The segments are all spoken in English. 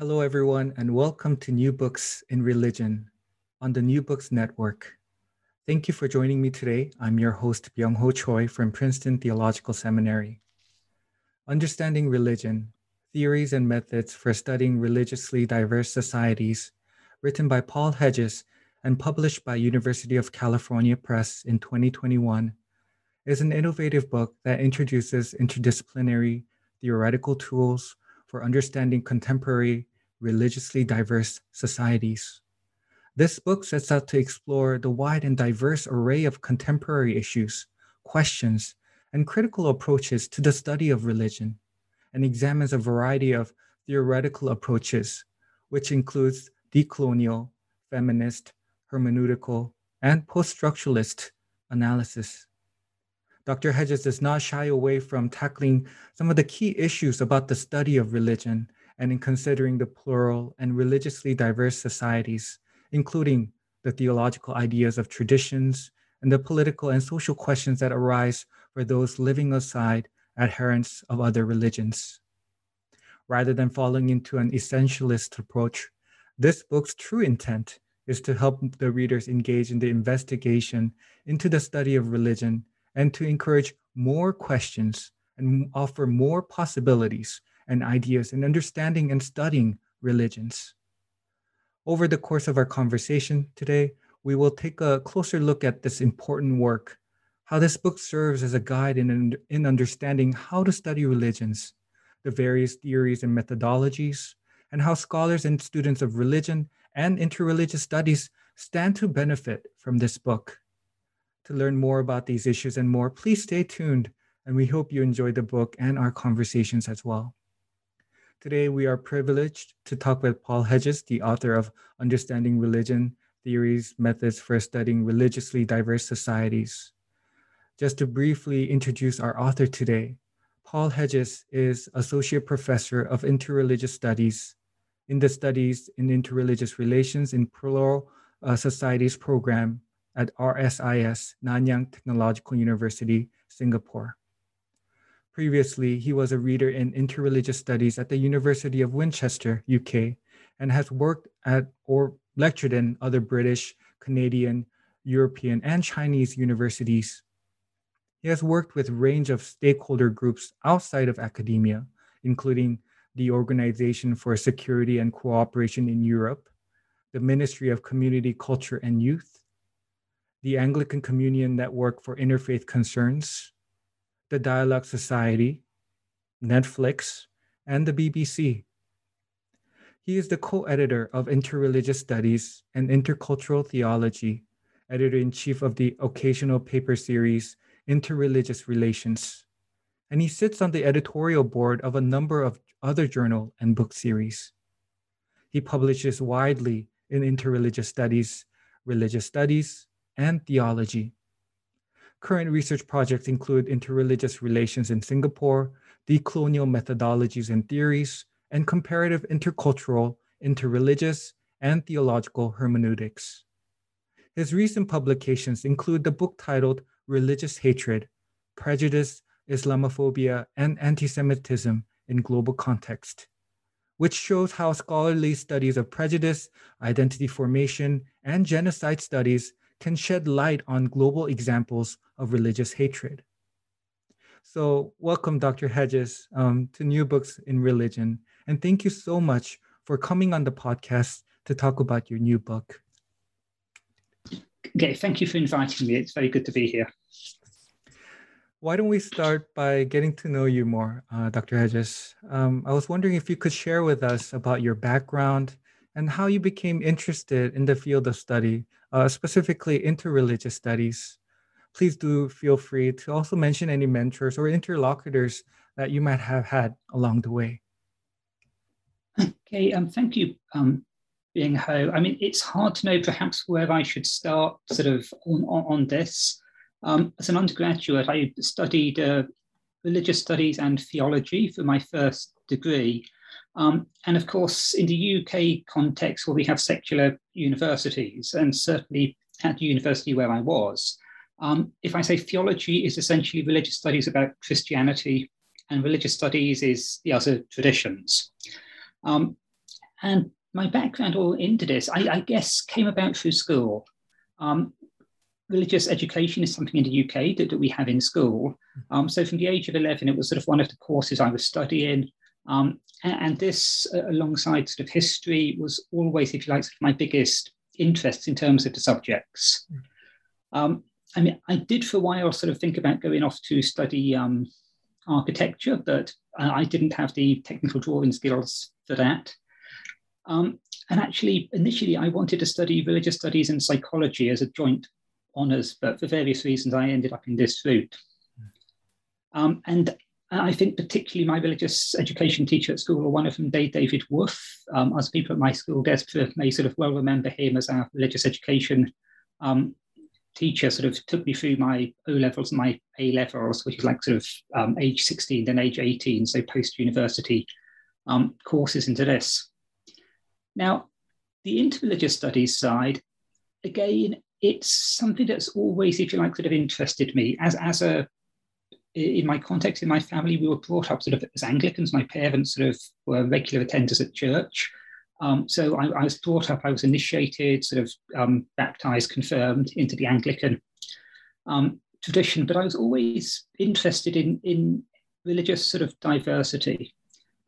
Hello, everyone, and welcome to New Books in Religion on the New Books Network. Thank you for joining me today. I'm your host, Byung Ho Choi from Princeton Theological Seminary. Understanding Religion Theories and Methods for Studying Religiously Diverse Societies, written by Paul Hedges and published by University of California Press in 2021, is an innovative book that introduces interdisciplinary theoretical tools for understanding contemporary religiously diverse societies. This book sets out to explore the wide and diverse array of contemporary issues, questions, and critical approaches to the study of religion, and examines a variety of theoretical approaches, which includes decolonial, feminist, hermeneutical, and post structuralist analysis. Dr. Hedges does not shy away from tackling some of the key issues about the study of religion and in considering the plural and religiously diverse societies, including the theological ideas of traditions and the political and social questions that arise for those living aside adherents of other religions. Rather than falling into an essentialist approach, this book's true intent is to help the readers engage in the investigation into the study of religion and to encourage more questions and offer more possibilities and ideas in understanding and studying religions. Over the course of our conversation today, we will take a closer look at this important work, how this book serves as a guide in, in understanding how to study religions, the various theories and methodologies, and how scholars and students of religion and interreligious studies stand to benefit from this book. To learn more about these issues and more, please stay tuned, and we hope you enjoy the book and our conversations as well. Today, we are privileged to talk with Paul Hedges, the author of Understanding Religion Theories, Methods for Studying Religiously Diverse Societies. Just to briefly introduce our author today, Paul Hedges is Associate Professor of Interreligious Studies in the Studies in Interreligious Relations in Plural uh, Societies program at RSIS, Nanyang Technological University, Singapore. Previously, he was a reader in interreligious studies at the University of Winchester, UK, and has worked at or lectured in other British, Canadian, European, and Chinese universities. He has worked with a range of stakeholder groups outside of academia, including the Organization for Security and Cooperation in Europe, the Ministry of Community, Culture, and Youth, the Anglican Communion Network for Interfaith Concerns, the Dialogue Society, Netflix, and the BBC. He is the co editor of Interreligious Studies and Intercultural Theology, editor in chief of the occasional paper series Interreligious Relations, and he sits on the editorial board of a number of other journal and book series. He publishes widely in interreligious studies, religious studies, and theology. Current research projects include interreligious relations in Singapore, decolonial methodologies and theories, and comparative intercultural, interreligious, and theological hermeneutics. His recent publications include the book titled Religious Hatred Prejudice, Islamophobia, and Anti Semitism in Global Context, which shows how scholarly studies of prejudice, identity formation, and genocide studies can shed light on global examples of religious hatred. So, welcome, Dr. Hedges, um, to New Books in Religion. And thank you so much for coming on the podcast to talk about your new book. Okay, thank you for inviting me. It's very good to be here. Why don't we start by getting to know you more, uh, Dr. Hedges? Um, I was wondering if you could share with us about your background and how you became interested in the field of study uh, specifically interreligious studies, please do feel free to also mention any mentors or interlocutors that you might have had along the way. Okay, um, thank you, um, Byung Ho. I mean, it's hard to know perhaps where I should start sort of on, on, on this. Um, as an undergraduate, I studied uh, religious studies and theology for my first degree. Um, and of course, in the UK context, where we have secular universities, and certainly at the university where I was, um, if I say theology is essentially religious studies about Christianity, and religious studies is the other traditions. Um, and my background all into this, I, I, guess, came about through school. Um, religious education is something in the UK that, that we have in school. Um, so from the age of 11, it was sort of one of the courses I was studying. Um, and, this, uh, alongside sort of history, was always, if you like, sort of my biggest interest in terms of the subjects. Um, I mean, I did for a while sort of think about going off to study um, architecture, but I didn't have the technical drawing skills for that. Um, and actually, initially, I wanted to study religious studies and psychology as a joint honours, but for various reasons, I ended up in this route. Um, and I think particularly my religious education teacher at school, or one of them, David Wolf, um, as people at my school, Desperate may sort of well remember him as our religious education um, teacher sort of took me through my O levels and my A levels, which is like sort of um, age 16, then age 18, so post university um, courses into this. Now, the interreligious studies side, again, it's something that's always, if you like, sort of interested me. As, as a, in my context, in my family, we were brought up sort of as Anglicans. My parents sort of were regular attenders at church. Um, so I, I, was brought up, I was initiated, sort of um, baptized, confirmed into the Anglican um, tradition, but I was always interested in, in religious sort of diversity.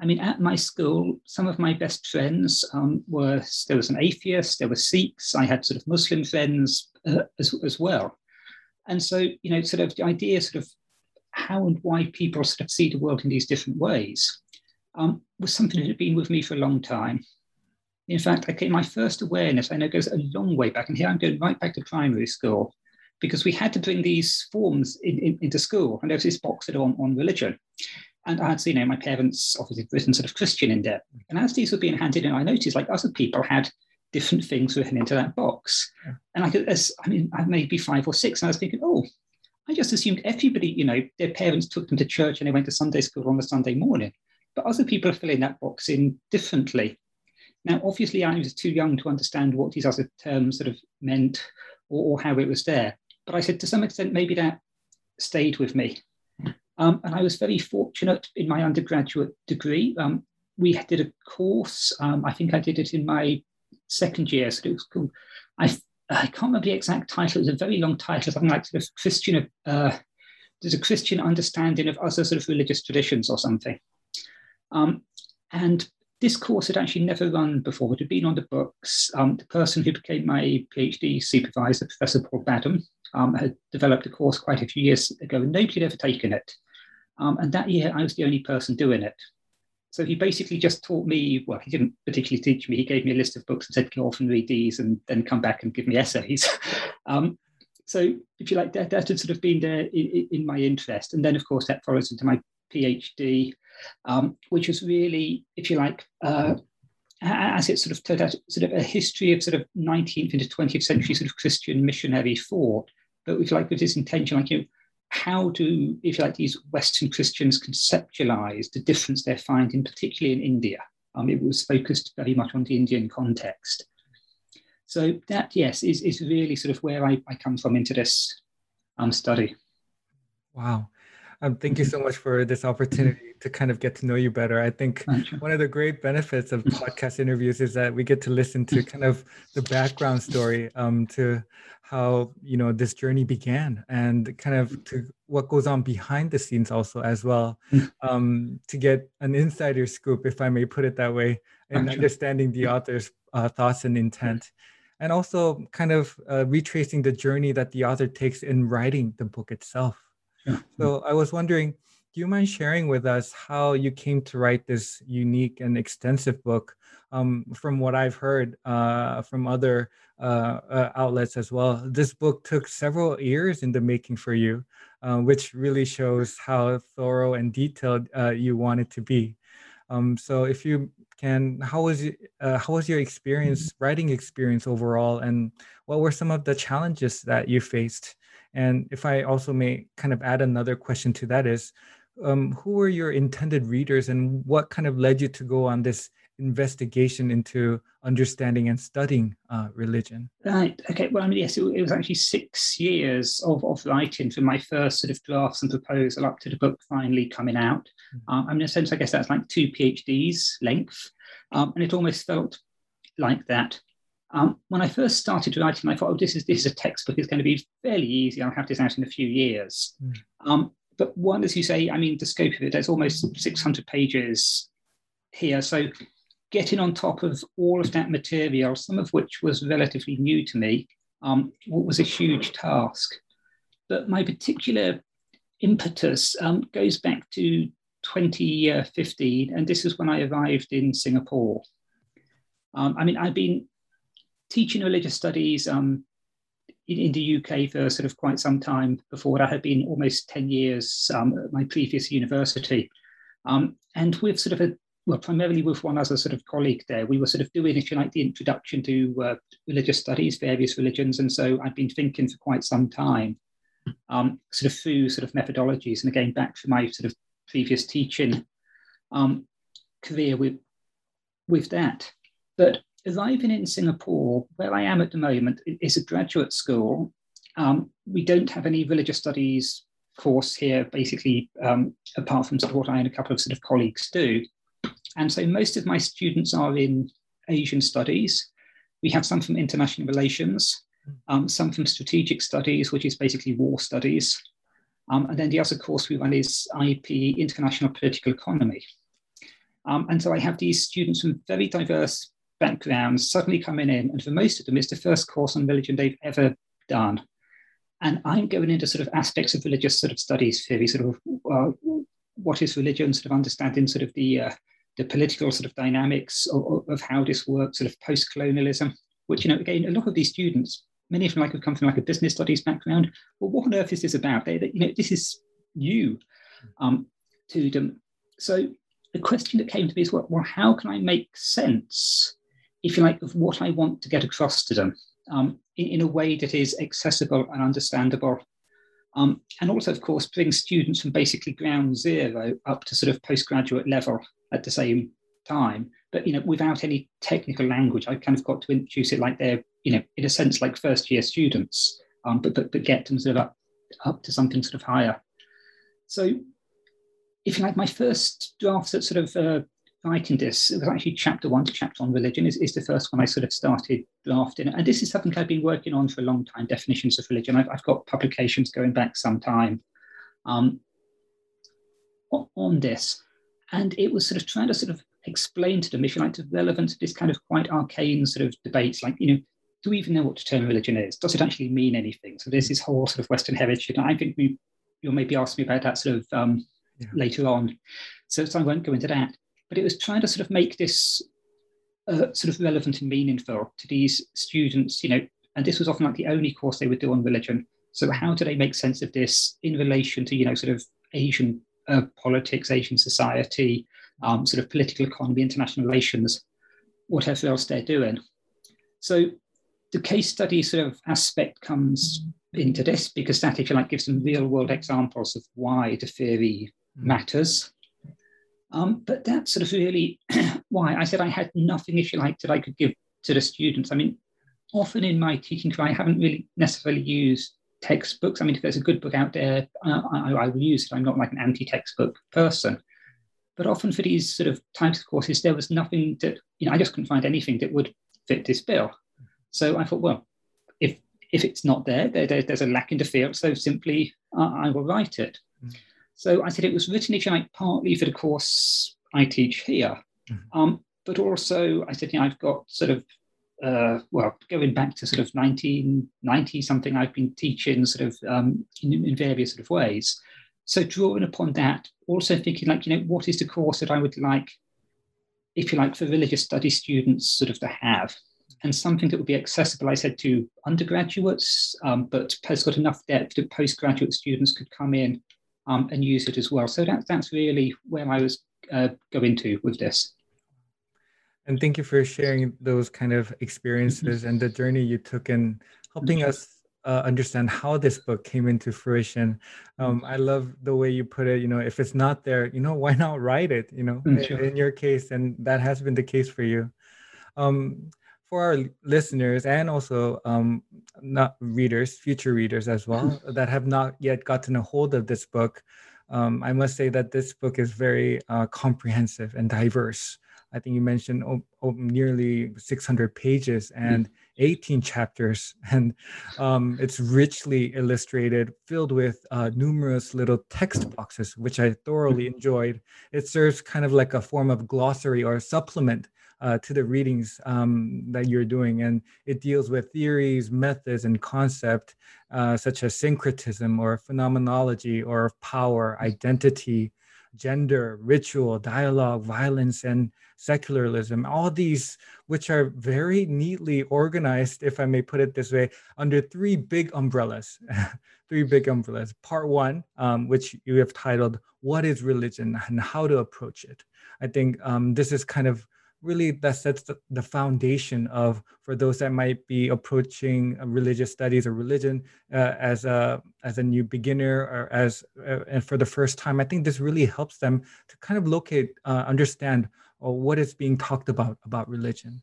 I mean, at my school, some of my best friends um, were, there was an atheist, there were Sikhs, I had sort of Muslim friends uh, as, as well. And so, you know, sort of the idea sort of how and why people sort of see the world in these different ways um, was something that had been with me for a long time. In fact, okay, my first awareness, I know, goes a long way back. And here I'm going right back to primary school because we had to bring these forms in, in, into school. And there was this box that on, on religion. And I had seen, you know, my parents obviously written sort of Christian in there. And as these were being handed in, I noticed like other people had different things written into that box. And I could, as I mean, I may be five or six, and I was thinking, oh, I just assumed everybody, you know, their parents took them to church and they went to Sunday school on a Sunday morning. But other people are filling that box in differently. Now, obviously, I was too young to understand what these other terms sort of meant or, or how it was there. But I said, to some extent, maybe that stayed with me. Um, and I was very fortunate in my undergraduate degree. Um, we did a course, um, I think I did it in my second year, so it was called, I, I can't remember the exact title, it was a very long title, something like sort of Christian, uh, there's a Christian understanding of other sort of religious traditions or something. Um, and this course had actually never run before. It had been on the books. Um, the person who became my PhD supervisor, Professor Paul Badham, um, had developed a course quite a few years ago, and nobody had ever taken it. Um, and that year, I was the only person doing it. So he basically just taught me, well, he didn't particularly teach me. He gave me a list of books and said, go off and read these and then come back and give me essays. um, so if you like, that, that had sort of been there in, in, my interest. And then, of course, that follows into my PhD um, which was really, if you like, uh, as it sort of turned out, sort of a history of sort of 19th into 20th century sort of Christian missionary thought, but you like, with this intention, like, you know, how do, if you like, these Western Christians conceptualize the difference they're finding, particularly in India? Um, it was focused very much on the Indian context. So that, yes, is, is really sort of where I, I come from into this um, study. Wow. Um, thank you so much for this opportunity to kind of get to know you better. I think one of the great benefits of podcast interviews is that we get to listen to kind of the background story um, to how you know this journey began and kind of to what goes on behind the scenes also as well mm. um, to get an insider scoop, if I may put it that way, in understanding the author's uh, thoughts and intent. And also, kind of uh, retracing the journey that the author takes in writing the book itself. So I was wondering, do you mind sharing with us how you came to write this unique and extensive book? Um, from what I've heard uh, from other uh, uh, outlets as well, this book took several years in the making for you, uh, which really shows how thorough and detailed uh, you want it to be. Um, so if you can, how was uh, how was your experience, writing experience overall, and what were some of the challenges that you faced? And if I also may kind of add another question to that is, um, who were your intended readers, and what kind of led you to go on this investigation into understanding and studying uh, religion. Right. Okay. Well, I mean, yes, it, it, was actually six years of, of writing from my first sort of drafts and proposal up to the book finally coming out. Mm-hmm. Um, I mean, in a sense, I guess that's like two PhDs length. Um, and it almost felt like that. Um, when I first started writing, I thought, oh, this is this is a textbook. It's going to be fairly easy. I'll have this out in a few years. Mm. but one, as you say, I mean, the scope of it, there's almost 600 pages here. So getting on top of all of that material, some of which was relatively new to me, um, was a huge task. But my particular impetus um, goes back to 2015, and this is when I arrived in Singapore. Um, I mean, I've been teaching religious studies um, in, in, the UK for sort of quite some time before that had been almost 10 years um, at my previous university. Um, and with sort of a well, primarily with one other sort of colleague there, we were sort of doing, if you like, the introduction to uh, religious studies, various religions. And so I've been thinking for quite some time, um, sort of through sort of methodologies. And again, back to my sort of previous teaching um, career with, with that. But arriving in Singapore, where I am at the moment, is a graduate school. Um, we don't have any religious studies course here, basically, um, apart from sort of what I and a couple of sort of colleagues do. And so most of my students are in Asian studies. We have some from international relations, um, some from strategic studies, which is basically war studies. Um, and then the other course we run is IP, International Political Economy. Um, and so I have these students from very diverse backgrounds suddenly coming in, and for most of them, it's the first course on religion they've ever done. And I'm going into sort of aspects of religious sort of studies theory, sort of uh, what is religion, sort of understanding sort of the uh, the political sort of dynamics of, of how this works, sort of post-colonialism, which, you know, again, a lot of these students, many of them like have come from like a business studies background. Well, what on earth is this about? They, they you know, this is new um, to them. So the question that came to me is, well, well, how can I make sense, if you like, of what I want to get across to them um, in, in, a way that is accessible and understandable um, and also, of course, bring students from basically ground zero up to sort of postgraduate level at the same time. But you know, without any technical language, I kind of got to introduce it like they're, you know, in a sense, like first year students, um, but, but but get them sort of up up to something sort of higher. So, if you like, my first drafts that sort of uh, writing this, it was actually chapter one to chapter on religion is, is the first one I sort of started drafting. And this is something I've been working on for a long time, definitions of religion. I've, I've got publications going back some time um, on this. And it was sort of trying to sort of explain to them, if you like, the relevance of this kind of quite arcane sort of debates, like, you know, do we even know what the term religion is? Does it actually mean anything? So there's this whole sort of Western heritage. And I think we, you'll maybe ask me about that sort of um, yeah. later on. So, so I won't go into that but it was trying to sort of make this uh, sort of relevant and meaningful to these students, you know, and this was often like the only course they would do on religion. So how do they make sense of this in relation to, you know, sort of Asian uh, politics, Asian society, um, sort of political economy, international relations, whatever else they're doing. So the case study sort of aspect comes into this because that, if you like, gives some real world examples of why the theory hmm. matters. Um, but that's sort of really why I said I had nothing, if you like, that I could give to the students. I mean, often in my teaching career, I haven't really necessarily used textbooks. I mean, if there's a good book out there, uh, I, I, will use it. I'm not like an anti-textbook person. But often for these sort of types of courses, there was nothing that, you know, I just couldn't find anything that would fit this bill. So I thought, well, if if it's not there, there, there there's a lack in the field, so simply uh, I will write it. So I said it was written, if you like, partly for the course I teach here, mm-hmm. um, but also I said, you know, I've got sort of, uh, well, going back to sort of 1990 something, I've been teaching sort of um, in, in various sort of ways. So drawing upon that, also thinking like, you know, what is the course that I would like, if you like, for religious study students sort of to have? and something that would be accessible, I said, to undergraduates, um, but has got enough depth that postgraduate students could come in um, and use it as well. So that, that's really where I was uh, go into with this. And thank you for sharing those kind of experiences and the journey you took in helping us uh, understand how this book came into fruition. Um, I love the way you put it. You know, if it's not there, you know, why not write it? You know, mm, in, in, your case, and that has been the case for you. Um, for our listeners and also um, not readers, future readers as well, that have not yet gotten a hold of this book, um, I must say that this book is very uh, comprehensive and diverse. I think you mentioned oh, oh, nearly 600 pages and 18 chapters, and um, it's richly illustrated, filled with uh, numerous little text boxes, which I thoroughly enjoyed. It serves kind of like a form of glossary or supplement uh, to the readings um, that you're doing. And it deals with theories, methods, and concept uh, such as syncretism or phenomenology or power, identity, gender, ritual, dialogue, violence, and secularism. All these, which are very neatly organized, if I may put it this way, under three big umbrellas. three big umbrellas. Part one, um, which you have titled "What is Religion and How to Approach It." I think um, this is kind of really that sets the, foundation of for those that might be approaching religious studies or religion uh, as a as a new beginner or as uh, and for the first time i think this really helps them to kind of locate uh, understand uh, what is being talked about about religion.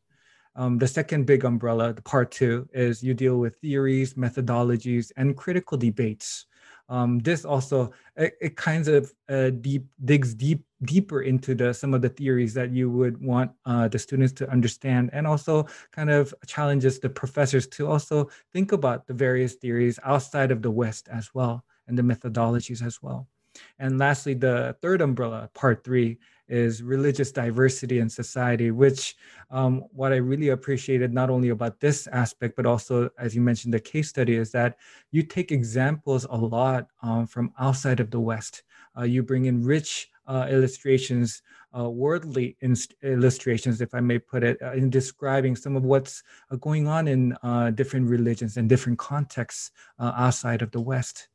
Um, the second big umbrella the part two is you deal with theories methodologies and critical debates um, this also it, it kind of uh, deep digs deep deeper into the some of the theories that you would want uh, the students to understand and also kind of challenges the professors to also think about the various theories outside of the west as well and the methodologies as well. And lastly the third umbrella part three is religious diversity in society, which um, what I really appreciated not only about this aspect, but also, as you mentioned, the case study is that you take examples a lot um, from outside of the West. Uh, you bring in rich uh, illustrations, uh, worldly illustrations, if I may put it, uh, in describing some of what's uh, going on in uh, different religions and different contexts outside of the West.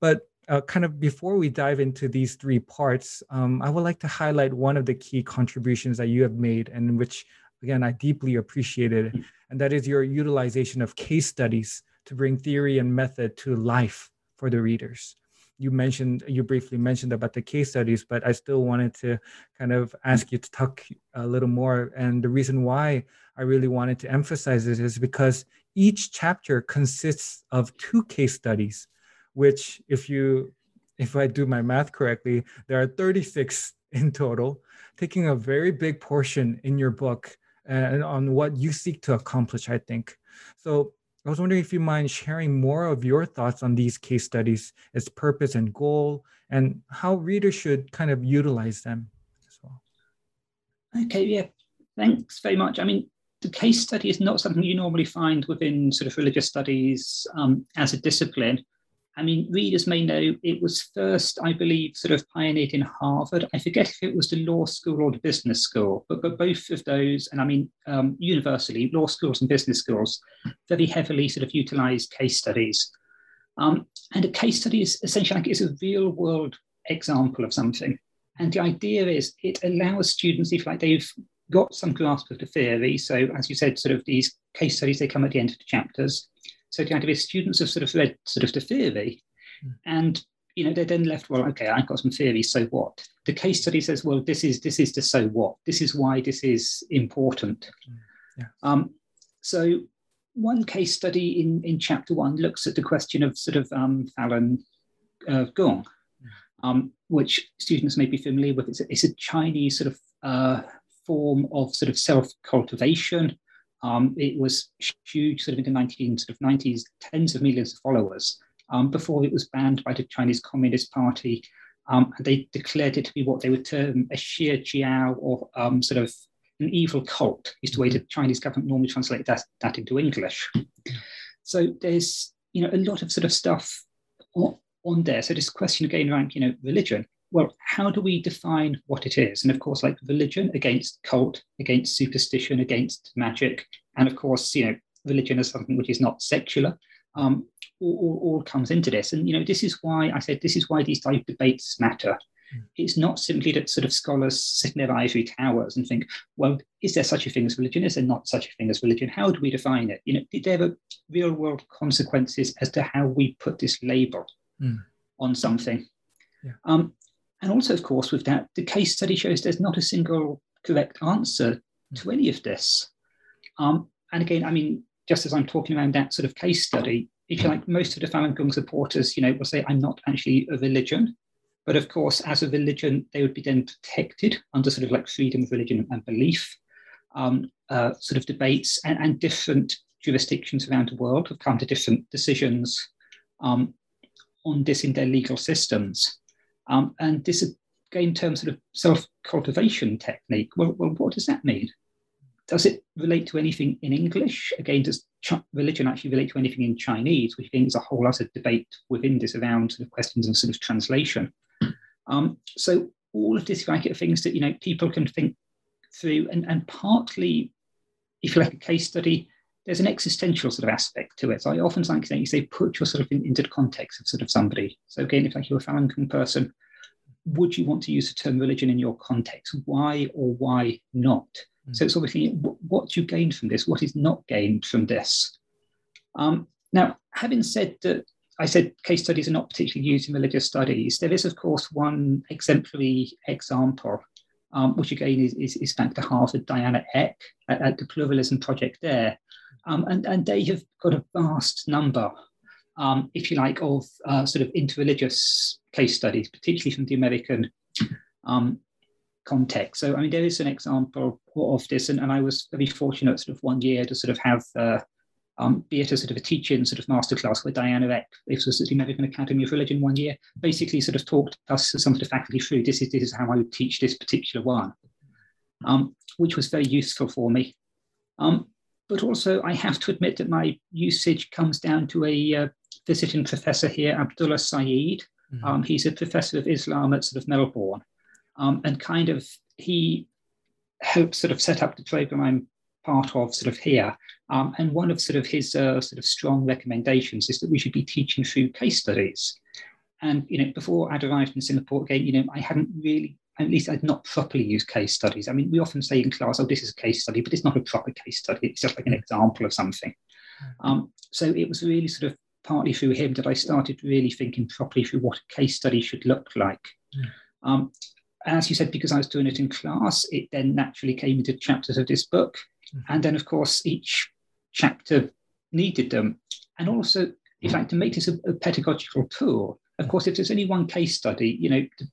But uh, kind of before we dive into these three parts, um, I would like to highlight one of the key contributions that you have made and which, again, I deeply appreciated, and that is your utilization of case studies to bring theory and method to life for the readers. You mentioned, you briefly mentioned about the case studies, but I still wanted to kind of ask you to talk a little more. And the reason why I really wanted to emphasize this is because each chapter consists of two case studies which if you if I do my math correctly, there are 36 in total, taking a very big portion in your book and on what you seek to accomplish, I think. So I was wondering if you mind sharing more of your thoughts on these case studies, its purpose and goal, and how readers should kind of utilize them as well. Okay, yeah, thanks very much. I mean, the case study is not something you normally find within sort of religious studies um, as a discipline. I mean, readers may know it was first, I believe, sort of pioneered in Harvard. I forget if it was the law school or the business school, but, but both of those, and I mean, um, universally, law schools and business schools very heavily sort of utilize case studies. Um, and a case study is essentially like it's a real world example of something. And the idea is it allows students, if like they've got some grasp of the theory, so as you said, sort of these case studies, they come at the end of the chapters so the idea is students have sort of read sort of the theory, mm. and you know they're then left. Well, okay, I've got some theory. So what? The case study says, well, this is this is the so what. This is why this is important. Mm. Yeah. Um, so one case study in in chapter one looks at the question of sort of um, Falun uh, Gong, hmm. um, which students may be familiar with. It's a, it's a Chinese sort of uh, form of sort of self cultivation um, it was huge, sort of in the 1990s, sort of 90s, tens of millions of followers um, before it was banned by the Chinese Communist Party. Um, and they declared it to be what they would term a Xie Jiao or um, sort of an evil cult, is the way the Chinese government normally translate that, that into English. So there's, you know, a lot of sort of stuff on, on there. So this question again around, you know, religion well, how do we define what it is? And of course, like religion against cult, against superstition, against magic, and of course, you know, religion is something which is not secular. Um, all, all, all, comes into this, and you know, this is why I said this is why these type of debates matter, Mm. It's not simply that sort of scholars sit in their ivory towers and think, well, is there such a thing as religion? Is there not such a thing as religion? How do we define it? You know, there are real world consequences as to how we put this label mm. on something? Yeah. Um, and also, of course, with that, the case study shows there's not a single correct answer to any of this. Um, and again, I mean, just as I'm talking around that sort of case study, if you like, most of the Falun Gong supporters, you know, will say, I'm not actually a religion. But of course, as a religion, they would be then protected under sort of like freedom of religion and belief, um, uh, sort of debates, and, and, different jurisdictions around the world have come to different decisions um, on this in their legal systems. Um, and this, again, in terms of self cultivation technique, well, well, what does that mean? Does it relate to anything in English? Again, does religion actually relate to anything in Chinese, which again is a whole other debate within this around sort of questions of sort of translation. Um, so all of this like things that you know people can think through, and, and partly, if you like a case study, there's an existential sort of aspect to it. So I often like you say, put yourself in, into the context of sort of somebody. So again, if like you're a Falun Gong person, would you want to use the term religion in your context? Why or why not? Mm. So it's obviously what do you gain from this? What is not gained from this? Um, now, having said that, I said case studies are not particularly used in religious studies. There is, of course, one exemplary example, um, which again is, is, is, back to Harvard, Diana Eck at, at the Pluralism Project there. Um, and, and they have got a vast number, um, if you like, of uh, sort of interreligious case studies, particularly from the American um, context. So, I mean, there is an example of this, and, and I was very fortunate sort of one year to sort of have uh, um, be it a sort of a teaching sort of masterclass where Diana Eck, this was at the American Academy of Religion one year, basically sort of talked us, some of the faculty through this is, this is how I would teach this particular one, um, which was very useful for me. Um, but also, I have to admit that my usage comes down to a uh, visiting professor here, Abdullah Saeed. Mm-hmm. Um, he's a professor of Islam at sort of Melbourne. Um, and kind of he helped sort of set up the program I'm part of sort of here. Um, and one of sort of his uh, sort of strong recommendations is that we should be teaching through case studies. And you know, before I'd arrived in Singapore again, you know, I hadn't really, at least I'd not properly used case studies. I mean, we often say in class, "Oh, this is a case study," but it's not a proper case study. It's just like an example of something. Um, so it was really sort of partly through him that I started really thinking properly through what a case study should look like. Um, as you said, because I was doing it in class, it then naturally came into chapters of this book. Mm-hmm. And then, of course, each chapter needed them. And also, in fact, to make this a, a pedagogical tool, of course, if there's only one case study, you know, the,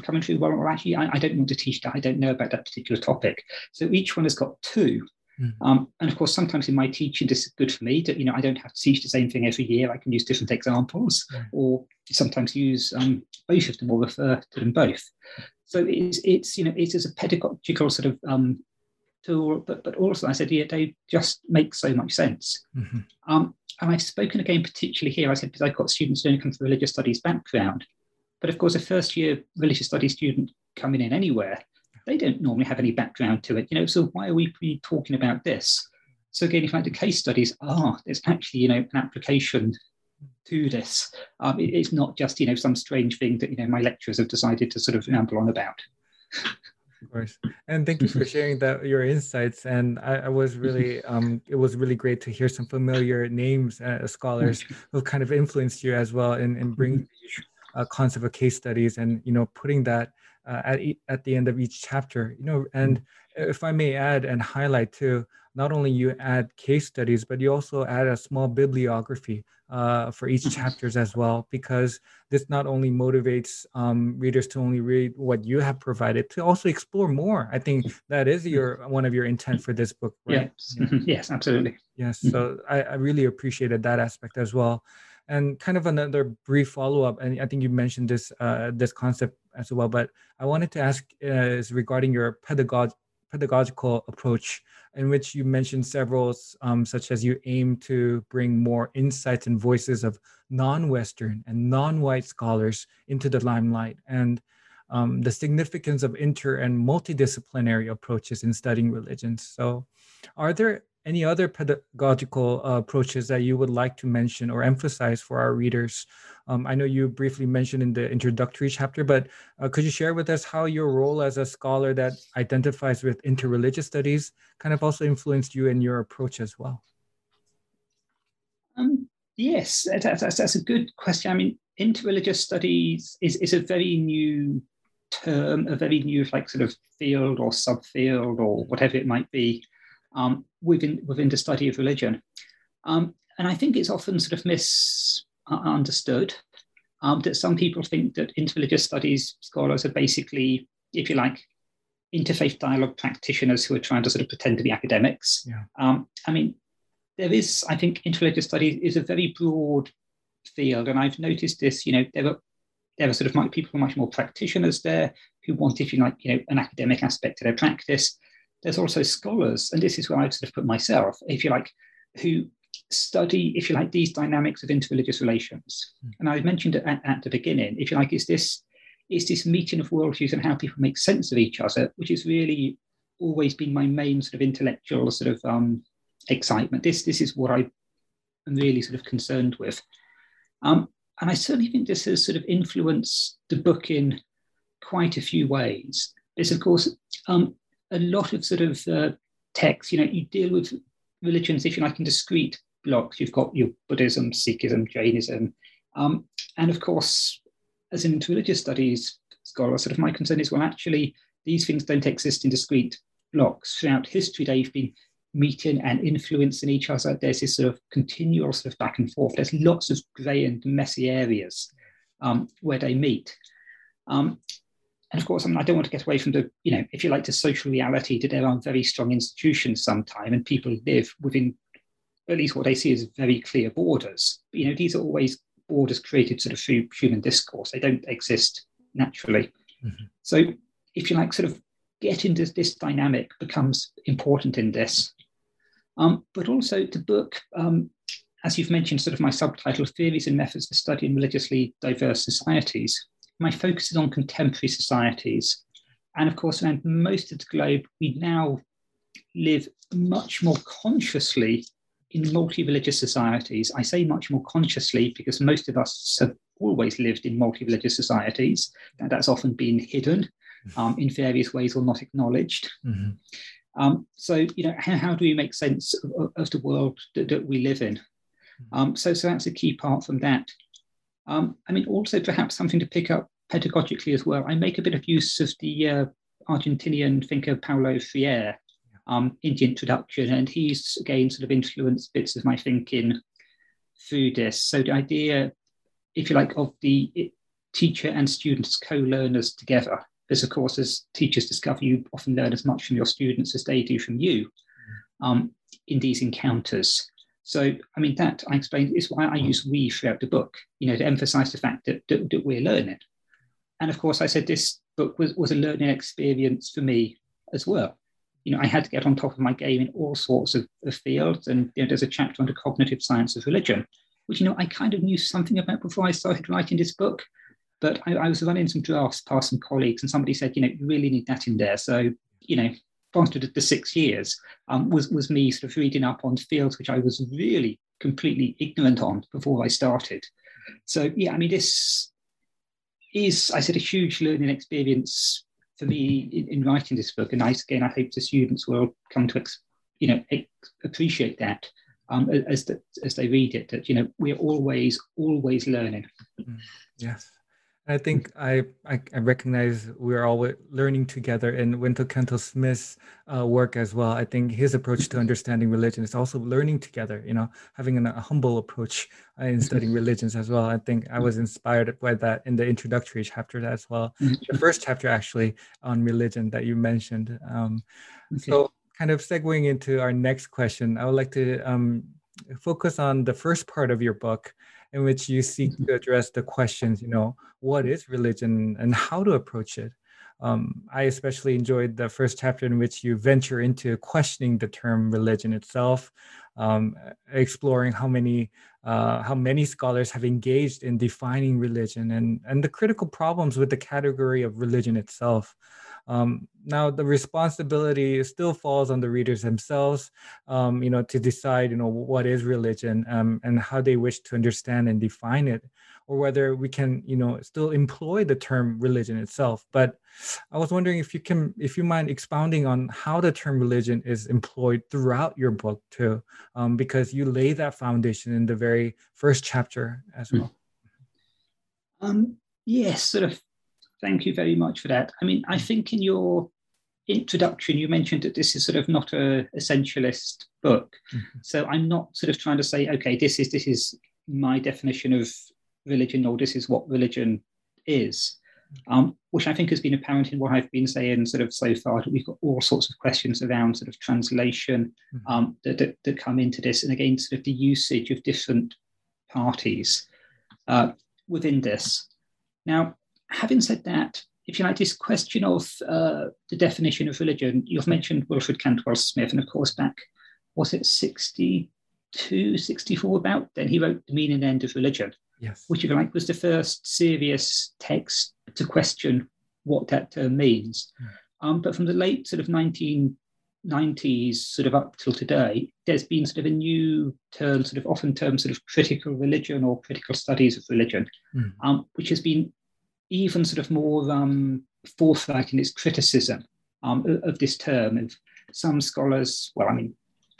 coming through, well, well actually, I, I, don't want to teach that. I don't know about that particular topic. So each one has got two. Mm-hmm. Um, and of course, sometimes in my teaching, this is good for me that, you know, I don't have to teach the same thing every year. I can use different examples or sometimes use um, both of them or refer to them both. So it's, it's you know, it is a pedagogical sort of um, tool, but, but also I said, yeah, they just make so much sense. Mm-hmm. Um, and I've spoken again, particularly here, I said, because I've got students who don't come from religious studies background. But of course, a first year religious studies student coming in anywhere, they don't normally have any background to it. You know, so why are we talking about this? So again, if I the case studies, ah, there's actually, you know, an application to this. Um, it, it's not just, you know, some strange thing that, you know, my lecturers have decided to sort of ramble on about. of course and thank you for sharing that your insights and i, I was really um, it was really great to hear some familiar names uh, scholars who kind of influenced you as well in, in bringing mm-hmm. Uh, concept of case studies and you know putting that uh, at, e- at the end of each chapter you know and mm-hmm. if i may add and highlight too not only you add case studies, but you also add a small bibliography uh, for each mm-hmm. chapters as well, because this not only motivates um, readers to only read what you have provided, to also explore more. I think that is your one of your intent for this book, right? Yes, yeah. yes, absolutely. Yes, so I, I really appreciated that aspect as well and kind of another brief follow-up and i think you mentioned this uh, this concept as well but i wanted to ask uh, is regarding your pedagog- pedagogical approach in which you mentioned several, um, such as you aim to bring more insights and voices of non-Western and non-white scholars into the limelight, and um, the significance of inter and multidisciplinary approaches in studying religions. So, are there any other pedagogical uh, approaches that you would like to mention or emphasize for our readers? Um, I know you briefly mentioned in the introductory chapter, but uh, could you share with us how your role as a scholar that identifies with interreligious studies kind of also influenced you in your approach as well? Um, yes, that's, that's, that's, a good question. I mean, interreligious studies is, is a very new term, a very new like sort of field or subfield or whatever it might be um, within within the study of religion. Um, and I think it's often sort of misunderstood um, that some people think that interreligious studies scholars are basically, if you like, interfaith dialogue practitioners who are trying to sort of pretend to be academics. Yeah. Um, I mean, there is, I think, interreligious studies is a very broad field, and I've noticed this. You know, there are there are sort of people who are much more practitioners there who want, if you like, you know, an academic aspect to their practice. There's also scholars, and this is where I've sort of put myself, if you like, who study, if you like, these dynamics of interreligious relations. Mm. And I mentioned it at, at, the beginning, if you like, is this is this meeting of worldviews and how people make sense of each other, which has really always been my main sort of intellectual sort of um, excitement. This this is what I am really sort of concerned with. Um, and I certainly think this has sort of influenced the book in quite a few ways. It's of course um, a lot of sort of uh, texts, you know, you deal with religions, if you like, in discrete blocks. You've got your Buddhism, Sikhism, Jainism. Um, and of course, as in religious studies scholar, sort of my concern is, well, actually, these things don't exist in discrete blocks. Throughout history, they've been meeting and influencing each other. There's this sort of continual sort of back and forth. There's lots of grey and messy areas um, where they meet. Um, and of course, I, mean, I don't want to get away from the, you know, if you like, the social reality that there are very strong institutions sometime and people live within at least what they see as very clear borders. You know, these are always borders created sort of through human discourse. They don't exist naturally. Mm-hmm. So if you like, sort of getting this, this dynamic becomes important in this. Um, but also the book, um, as you've mentioned, sort of my subtitle, Theories and Methods for Studying Religiously Diverse Societies my focus is on contemporary societies. And of course, around most of the globe, we now live much more consciously in multi religious societies. I say much more consciously because most of us have always lived in multi religious societies, and that's often been hidden um, in various ways or not acknowledged. Mm-hmm. Um, so, you know, how, how, do we make sense of, of the world that, that, we live in? Mm-hmm. Um, so, so that's a key part from that. Um, I mean, also perhaps something to pick up pedagogically as well. I make a bit of use of the uh, Argentinian thinker Paulo Freire um, in the introduction, and he's again sort of influenced bits of my thinking through this. So the idea, if you like, of the teacher and students co-learners together. Because of course, as teachers discover, you often learn as much from your students as they do from you um, in these encounters. So, I mean, that I explained is why I use we throughout the book, you know, to emphasize the fact that, that, that we're learning. And of course, I said this book was, was a learning experience for me as well. You know, I had to get on top of my game in all sorts of, of fields. And you know, there's a chapter on the cognitive science of religion, which, you know, I kind of knew something about before I started writing this book. But I, I was running some drafts past some colleagues, and somebody said, you know, you really need that in there. So, you know, the, six years um, was, was me sort of reading up on fields which I was really completely ignorant on before I started. So yeah, I mean, this is, I said, a huge learning experience for me in, in writing this book. And I, again, I hope the students will come to, you know, appreciate that um, as, the, as they read it, that, you know, we're always, always learning. Mm, yes. I think I, I, I recognize we're all learning together in Wilfred Cantwell Smith's uh, work as well. I think his approach to understanding religion is also learning together. You know, having an, a humble approach uh, in studying religions as well. I think I was inspired by that in the introductory chapter as well. The first chapter actually on religion that you mentioned. Um, okay. So, kind of segueing into our next question, I would like to um, focus on the first part of your book in which you seek to address the questions, you know, what is religion and how to approach it. Um, I especially enjoyed the first chapter in which you venture into questioning the term religion itself, um, exploring how many uh, how many scholars have engaged in defining religion and and the critical problems with the category of religion itself. Um, now the responsibility still falls on the readers themselves, um, you know, to decide, you know, what is religion um, and how they wish to understand and define it, or whether we can, you know, still employ the term religion itself. But I was wondering if you can, if you mind expounding on how the term religion is employed throughout your book too, um, because you lay that foundation in the very first chapter as well. Um, yes, sort of Thank you very much for that. I mean, I think in your introduction, you mentioned that this is sort of not a essentialist book. Mm-hmm. So I'm not sort of trying to say, okay, this is this is my definition of religion, or this is what religion is. Um, which I think has been apparent in what I've been saying sort of so far. That we've got all sorts of questions around sort of translation mm-hmm. um, that, that, that, come into this, and again, sort of the usage of different parties uh, within this. Now, having said that, if you like, this question of uh, the definition of religion, you've mentioned Wilfred Cantwell Smith, and of course, back, was it 62, 64 about? Then he wrote The Meaning and End of Religion, yes. which, if you like, was the first serious text to question what that term means. Mm. Um, but from the late sort of 1990s, sort of up till today, there's been sort of a new term, sort of often termed sort of critical religion or critical studies of religion, mm. um, which has been even sort of more um, forthright in its criticism um, of this term. And some scholars, well, I mean,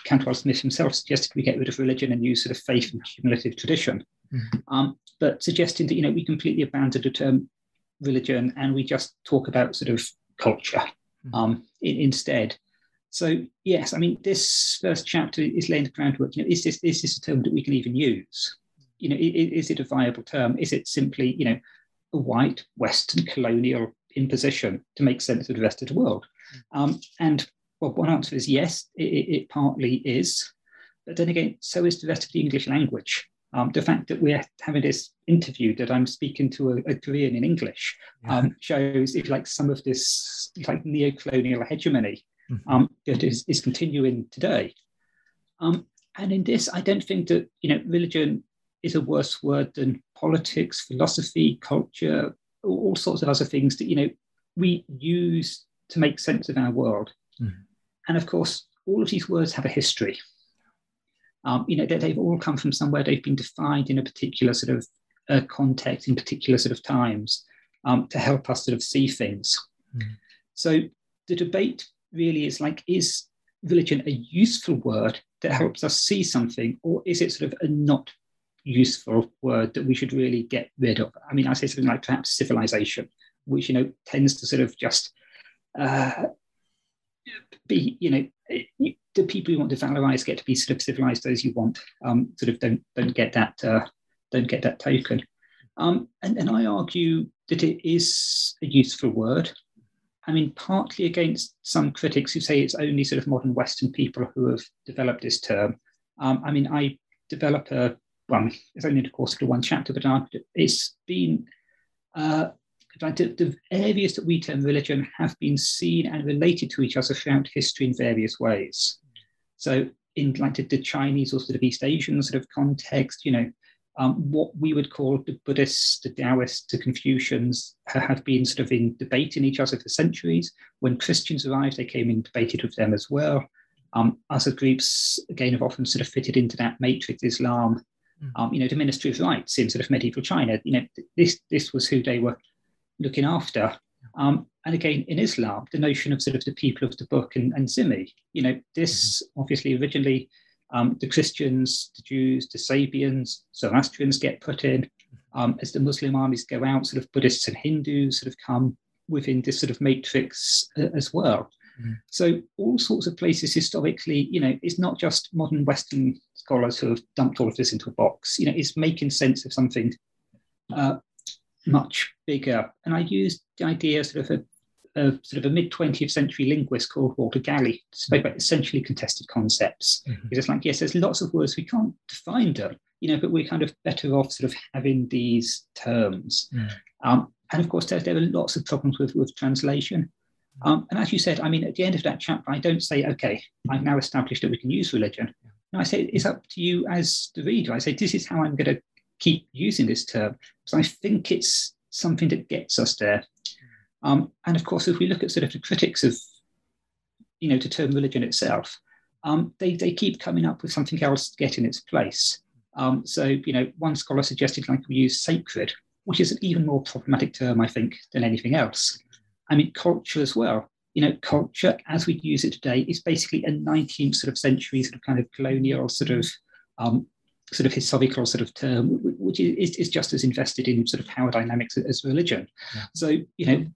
Cantwell Smith himself suggested we get rid of religion and use sort of faith and cumulative tradition, mm-hmm. um, but suggesting that you know we completely abandon the term religion and we just talk about sort of culture mm-hmm. um, in, instead. So yes, I mean this first chapter is laying the groundwork. You know, is this is this a term that we can even use? You know, is, is it a viable term? Is it simply you know white Western colonial imposition to make sense of the rest of the world? Um, and well, one answer is yes, it, it, partly is. But then again, so is the rest of the English language. Um, the fact that we're having this interview that I'm speaking to a, a Korean in English yeah. um, shows, if like, some of this like neo-colonial hegemony mm-hmm. um, that is, is continuing today. Um, and in this, I don't think that you know religion is a worse word than politics, philosophy, culture, all sorts of other things that you know we use to make sense of our world. Mm. And of course, all of these words have a history. Um, you know, they, they've all come from somewhere. They've been defined in a particular sort of uh, context, in particular sort of times, um, to help us sort of see things. Mm. So the debate really is like, is religion a useful word that helps us see something, or is it sort of a not useful word that we should really get rid of. I mean, I say something like perhaps civilization, which you know tends to sort of just uh, be, you know, the people you want to valorize get to be sort of civilized those you want. Um, sort of don't don't get that uh, don't get that token. Um, and, and I argue that it is a useful word. I mean, partly against some critics who say it's only sort of modern Western people who have developed this term. Um, I mean, I develop a well, it's only the course of one chapter, but it's been uh, the, areas that we term religion have been seen and related to each other throughout history in various ways. So, in like the, the Chinese or sort of East Asian sort of context, you know, um, what we would call the Buddhists, the Taoists, the Confucians have been sort of in debate in each other for centuries. When Christians arrived, they came in debated with them as well. Um, other groups, again, have often sort of fitted into that matrix. Islam. Um, you know, the Ministry of Rites in sort of medieval China, you know, this this was who they were looking after. Um, and again, in Islam, the notion of sort of the people of the book and, and dhimmi, you know, this mm-hmm. obviously originally um, the Christians, the Jews, the Sabians, Zoroastrians get put in. Mm-hmm. Um, as the Muslim armies go out, sort of Buddhists and Hindus sort of come within this sort of matrix uh, as well. Mm. So all sorts of places historically, you know, it's not just modern Western scholars who have dumped all of this into a box. You know, it's making sense of something uh, much bigger. And I used the idea sort of a, a sort of a mid 20th century linguist called Walter Gallie spoke about essentially contested concepts. Mm-hmm. It's like, yes, there's lots of words we can't define them, you know, but we're kind of better off sort of having these terms. Mm. Um, and of course, there, there, are lots of problems with, with translation. Um, and as you said, I mean, at the end of that chapter, I don't say, okay, I've now established that we can use religion. No, I say it's up to you as the reader. I say, this is how I'm going to keep using this term because I think it's something that gets us there. Um, and of course, if we look at sort of the critics of, you know, the term religion itself, um, they, they keep coming up with something else to get in its place. Um, so, you know, one scholar suggested like we use sacred, which is an even more problematic term, I think, than anything else. I mean, culture as well. You know, culture as we use it today is basically a 19th sort of century sort of kind of colonial sort of um, sort of historical sort of term, which is, is just as invested in sort of power dynamics as religion. Yeah. So, you know,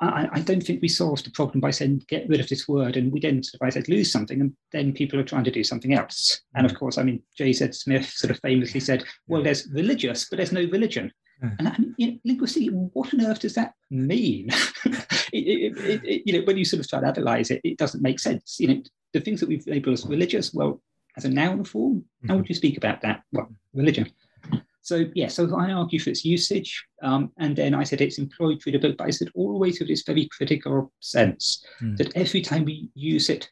I, I, don't think we solved the problem by saying get rid of this word and we then sort of I said lose something and then people are trying to do something else. And of mm. course, I mean, J.Z. Smith sort of famously said, well, there's religious, but there's no religion. And I mean, you know, linguistically, what on earth does that mean? it, it, it, you know, when you sort of try to analyze it, it doesn't make sense. You know, the things that we've labeled as religious, well, as a noun form, how would mm-hmm. you speak about that? Well, religion. So yeah, so I argue for its usage, um, and then I said it's employed through the book, but I said always with this very critical sense mm. that every time we use it,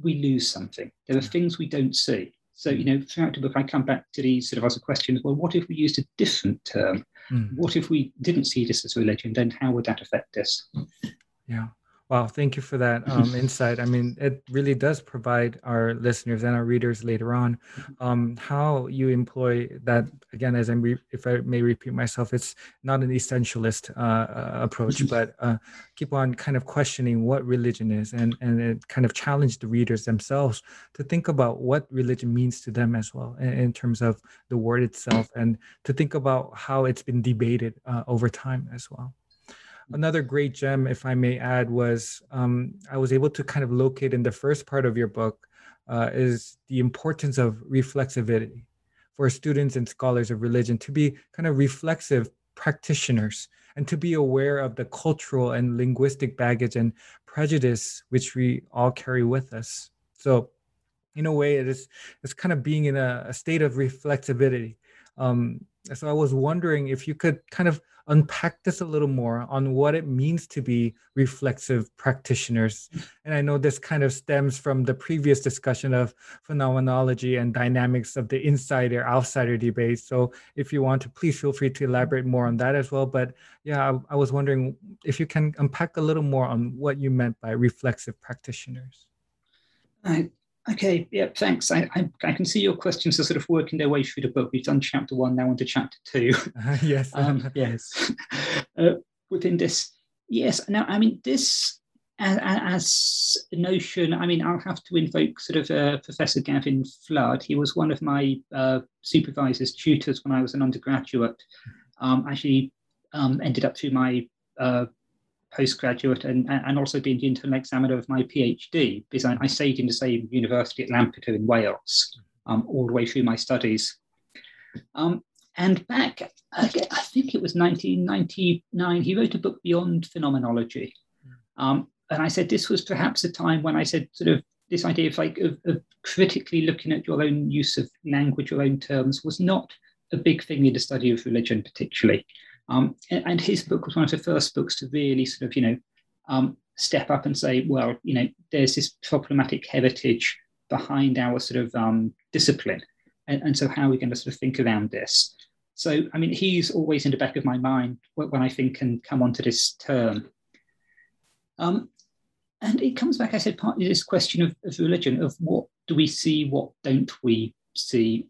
we lose something. There are things we don't see. So you know, throughout the book, I come back to these sort of other questions. Well, what if we used a different term? Mm. What if we didn't see this as religion? Then how would that affect us? Yeah. Wow, thank you for that um, insight. I mean, it really does provide our listeners and our readers later on um, how you employ that. Again, as I'm, re- if I may repeat myself, it's not an essentialist uh, uh, approach, but uh, keep on kind of questioning what religion is, and and it kind of challenge the readers themselves to think about what religion means to them as well, in, in terms of the word itself, and to think about how it's been debated uh, over time as well another great gem, if I may add, was um, I was able to kind of locate in the first part of your book uh, is the importance of reflexivity for students and scholars of religion to be kind of reflexive practitioners and to be aware of the cultural and linguistic baggage and prejudice which we all carry with us. So, in a way, it is it's kind of being in a, a state of reflexivity. Um, so I was wondering if you could kind of unpack this a little more on what it means to be reflexive practitioners. And I know this kind of stems from the previous discussion of phenomenology and dynamics of the insider outsider debate. So if you want to, please feel free to elaborate more on that as well. But yeah, I, I was wondering if you can unpack a little more on what you meant by reflexive practitioners. I, Okay, yeah, thanks. I, I, I, can see your questions are sort of working their way through the book. We've done chapter one, now on to chapter two. Uh, yes. um, yes. Uh, within this, yes. Now, I mean, this as, as, a notion, I mean, I'll have to invoke sort of uh, Professor Gavin Flood. He was one of my uh, supervisors, tutors when I was an undergraduate. Um, actually, um, ended up through my uh, postgraduate and, and also being the internal examiner of my PhD because I, I stayed in the same university at Lampeter in Wales um, all the way through my studies. Um, and back, I think it was 1999, he wrote a book Beyond Phenomenology. Um, and I said this was perhaps a time when I said sort of this idea of like of, of critically looking at your own use of language, your own terms was not a big thing in the study of religion particularly. Um, and, and, his book was one of the first books to really sort of, you know, um, step up and say, well, you know, there's this problematic heritage behind our sort of um, discipline. And, and so how are we going to sort of think around this? So, I mean, he's always in the back of my mind when I think and come onto this term. Um, and it comes back, I said, partly this question of, of religion, of what do we see, what don't we see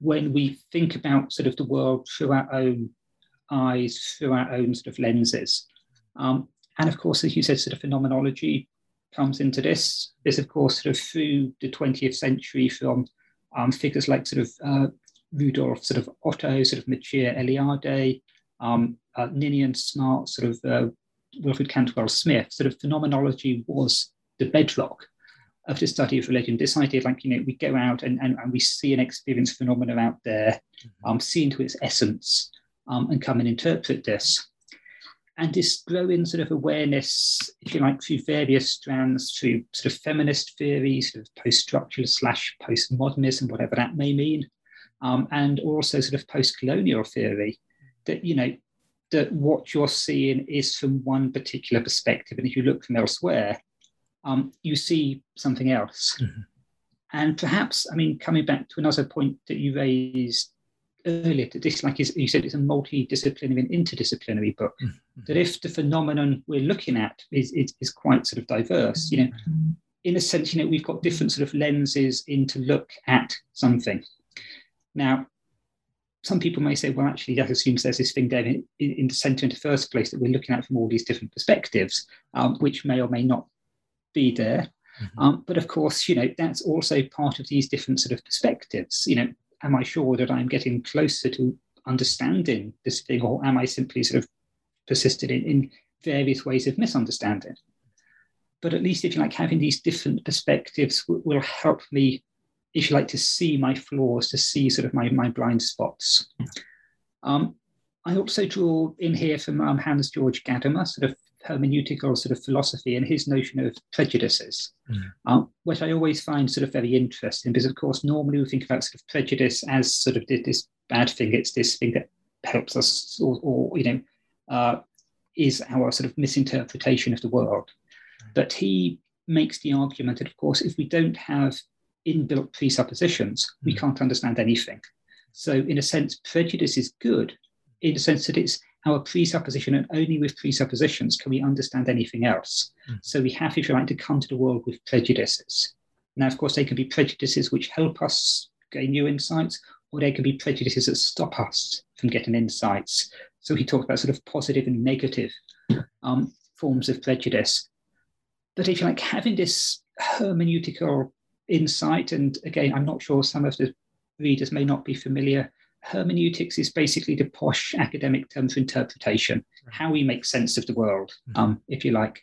when we think about sort of the world through our own eyes through our own sort of lenses. Um, and of course, as you said, sort of phenomenology comes into this. This, of course, sort of through the 20th century from um, figures like sort of uh, Rudolf, sort of Otto, sort of Mircea Eliade, um, uh, Ninian Smart, sort of uh, Wilfred Cantwell Smith, sort of phenomenology was the bedrock of the study of religion. This idea, like, you know, we go out and, and, and we see and experience phenomena out there, mm-hmm. um, see into its essence, um, and come and interpret this. And this growing sort of awareness, if you like, through various strands, through sort of feminist theories, sort of post-structuralist slash postmodernism, whatever that may mean, um, and also sort of post-colonial theory, that you know that what you're seeing is from one particular perspective, and if you look from elsewhere, um, you see something else. Mm-hmm. And perhaps, I mean, coming back to another point that you raised earlier that this, like you said, it's a multidisciplinary and interdisciplinary book. Mm-hmm. That if the phenomenon we're looking at is, is, is quite sort of diverse, you know, in a sense, you know, we've got different sort of lenses in to look at something. Now, some people may say, well, actually, that assumes there's this thing there in, in the center in the first place that we're looking at from all these different perspectives, um, which may or may not be there. Mm-hmm. Um, but of course, you know, that's also part of these different sort of perspectives. You know, am I sure that I'm getting closer to understanding this thing, or am I simply sort of persisted in, in various ways of misunderstanding? But at least, if you like, having these different perspectives w- will help me, if you like, to see my flaws, to see sort of my, my blind spots. Um, I also draw in here from um, Hans Georg Gadamer, sort of hermeneutical sort of philosophy and his notion of prejudices, mm. um, which I always find sort of very interesting because, of course, normally we think about sort of prejudice as sort of this bad thing. It's this thing that helps us, or, or you know, uh, is our sort of misinterpretation of the world. Mm. But he makes the argument that, of course, if we don't have inbuilt presuppositions, mm. we can't understand anything. So, in a sense, prejudice is good in the sense that it's our presupposition, and only with presuppositions can we understand anything else. Mm. So we have, if you like, to come to the world with prejudices. Now, of course, they can be prejudices which help us gain new insights, or they can be prejudices that stop us from getting insights. So he talks about sort of positive and negative um, forms of prejudice. But if you like, having this hermeneutical insight, and again, I'm not sure some of the readers may not be familiar hermeneutics is basically the posh academic term for interpretation, right. how we make sense of the world, mm-hmm. um, if you like.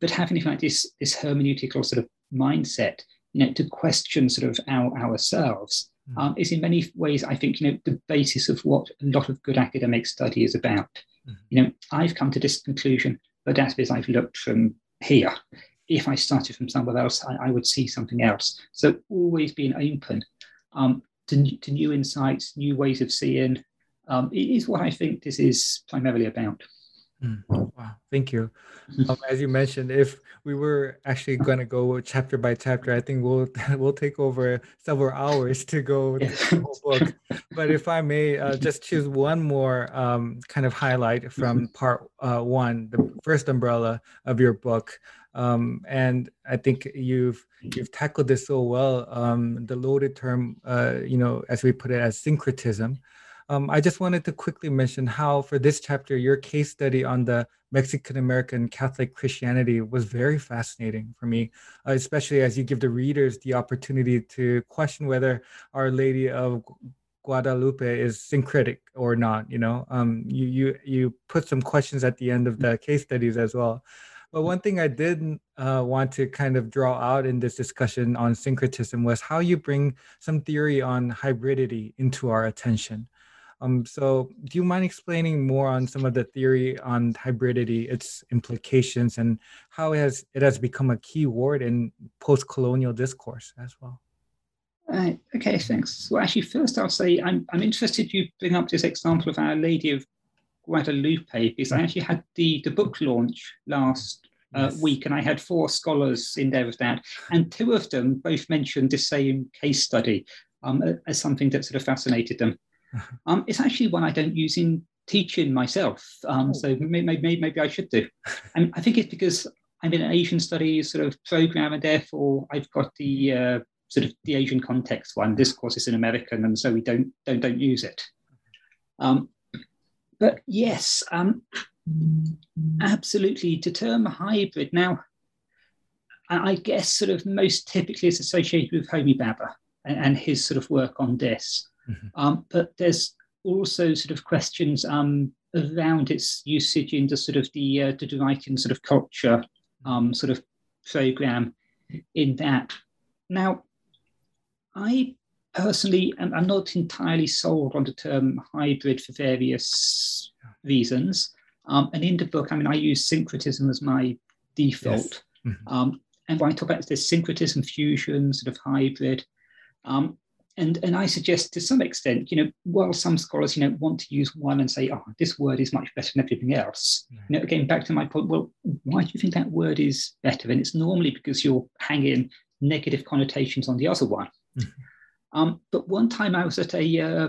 But having like this this hermeneutical sort of mindset, you know, to question sort of our ourselves, mm-hmm. um, is in many ways, I think, you know, the basis of what a lot of good academic study is about. Mm-hmm. You know, I've come to this conclusion, but that's because I've looked from here. If I started from somewhere else, I, I would see something else. So always being open um, to, to new insights, new ways of seeing, um, is what I think this is primarily about. Mm, wow, thank you. Um, as you mentioned, if we were actually going to go chapter by chapter, I think we'll we'll take over several hours to go through the whole book. But if I may, uh, just choose one more um, kind of highlight from part uh, one, the first umbrella of your book, um, and I think you've you've tackled this so well. Um, the loaded term, uh, you know, as we put it, as syncretism. Um, I just wanted to quickly mention how, for this chapter, your case study on the Mexican American Catholic Christianity was very fascinating for me, uh, especially as you give the readers the opportunity to question whether Our Lady of Guadalupe is syncretic or not. You know, um, you you you put some questions at the end of the case studies as well. But one thing I did uh, want to kind of draw out in this discussion on syncretism was how you bring some theory on hybridity into our attention. Um, so, do you mind explaining more on some of the theory on hybridity, its implications, and how it has it has become a key word in post-colonial discourse as well? Right. Okay. Thanks. Well, actually, first I'll say I'm I'm interested you bring up this example of Our Lady of Guadalupe because I actually had the, the book launch last uh, yes. week and I had four scholars in there with that. And two of them both mentioned the same case study um, as something that sort of fascinated them. Um, it's actually one I don't use in teaching myself. Um, oh. So maybe, maybe, maybe I should do. And I think it's because I'm in an Asian studies sort of program and therefore I've got the uh, sort of the Asian context one. This course is in American and so we don't, don't, don't use it. Um, but yes, um, absolutely. To term hybrid now, I guess sort of most typically it's associated with Homi Bhabha and, and his sort of work on this. Mm-hmm. Um, but there's also sort of questions um, around its usage in the sort of the uh, the writing sort of culture um, sort of program in that. Now, I personally, I'm, I'm not entirely sold on the term hybrid for various reasons. Um, and in the book, I mean, I use syncretism as my default. Yes. Mm-hmm. Um, and when I talk about this syncretism, fusion, sort of hybrid, um, and and I suggest to some extent, you know, while some scholars, you know, want to use one and say, oh, this word is much better than everything else. You know, again, back to my point, well, why do you think that word is better? And it's normally because you're hanging negative connotations on the other one. Mm-hmm. Um, but one time I was at a, uh,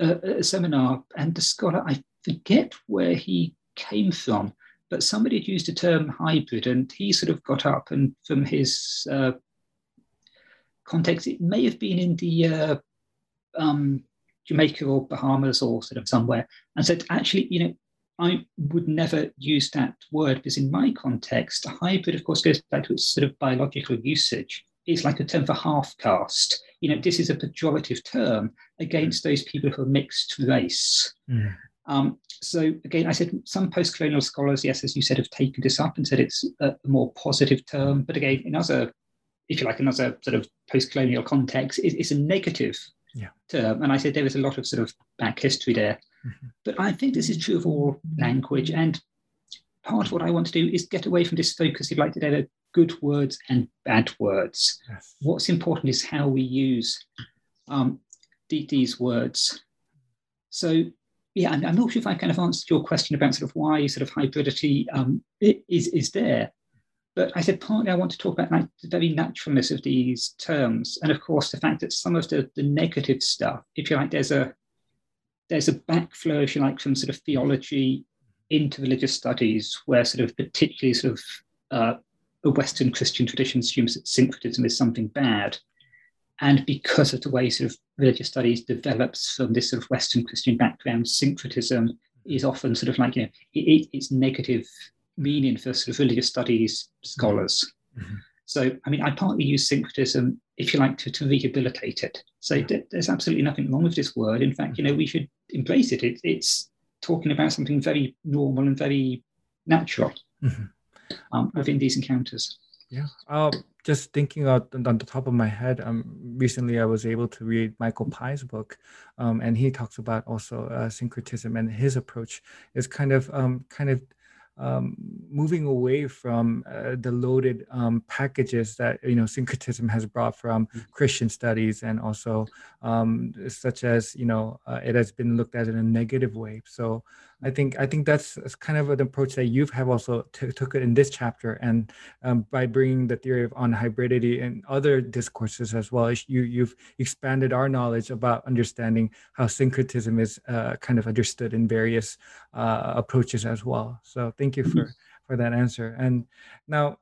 a, a seminar, and the scholar, I forget where he came from, but somebody had used the term hybrid, and he sort of got up and from his uh, context, it may have been in the uh, um, Jamaica or Bahamas or sort of somewhere, and said, actually, you know, I would never use that word because in my context, a hybrid, of course, goes back to its sort of biological usage. It's like a term for half caste. You know, this is a pejorative term against those people who are mixed race. Mm. Um, so again, I said some post-colonial scholars, yes, as you said, have taken this up and said it's a more positive term. But again, in other, if you like, another sort of post-colonial context, it's a negative yeah. term. And I said there is a lot of sort of back history there. Mm-hmm. But I think this is true of all language. And part of what I want to do is get away from this focus, if you like, today, of good words and bad words. Yes. What's important is how we use um, these words. So yeah, I'm, I'm, not sure if I kind of answered your question about sort of why sort of hybridity um, is is there. But I said partly I want to talk about like the very naturalness of these terms, and of course the fact that some of the, the negative stuff, if you like, there's a there's a backflow, if you like, from sort of theology into religious studies, where sort of particularly sort of uh, a Western Christian tradition assumes that syncretism is something bad, and because of the way sort of religious studies develops from this sort of Western Christian background, syncretism is often sort of like, you know, it, it's negative meaning for sort of religious studies scholars. Mm-hmm. So, I mean, I partly use syncretism, if you like, to, to rehabilitate it. So th- there's absolutely nothing wrong with this word. In fact, you know, we should embrace it. it it's talking about something very normal and very natural mm-hmm. um, within these encounters. Yeah. Uh, just thinking out on the top of my head, um, recently I was able to read Michael Pye's book, um, and he talks about also uh, syncretism and his approach is kind of um, kind of um, moving away from uh, the loaded um, packages that you know syncretism has brought from mm-hmm. Christian studies and also um, such as you know uh, it has been looked at in a negative way. So I think I think that's, kind of an approach that you have also t- took it in this chapter, and um, by bringing the theory of on hybridity and other discourses as well, you you've expanded our knowledge about understanding how syncretism is uh, kind of understood in various uh, approaches as well. So thank you for for that answer. And now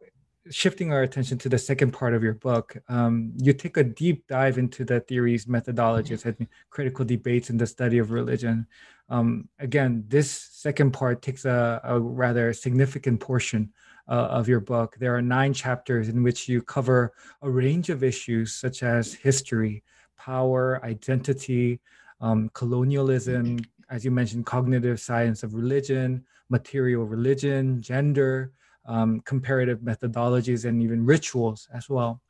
shifting our attention to the second part of your book, um, you take a deep dive into the theories, methodologies, and critical debates in the study of religion. Um, again, this second part takes a, a rather significant portion uh, of your book. There are nine chapters in which you cover a range of issues such as history, power, identity, um, colonialism, as you mentioned, cognitive science of religion, material religion, gender, um, comparative methodologies, and even rituals as well.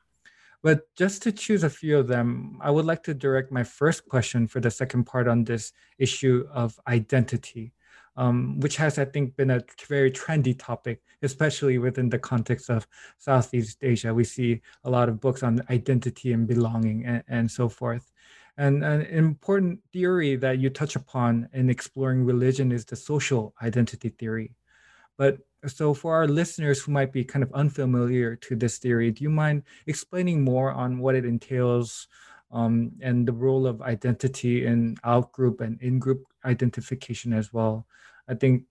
But just to choose a few of them, I would like to direct my first question for the second part on this issue of identity, um, which has, I think, been a very trendy topic, especially within the context of Southeast Asia. We see a lot of books on identity and belonging and, and so forth. And an important theory that you touch upon in exploring religion is the social identity theory. But so for our listeners who might be kind of unfamiliar to this theory, do you mind explaining more on what it entails um, and the role of identity in out-group and in-group identification as well? I think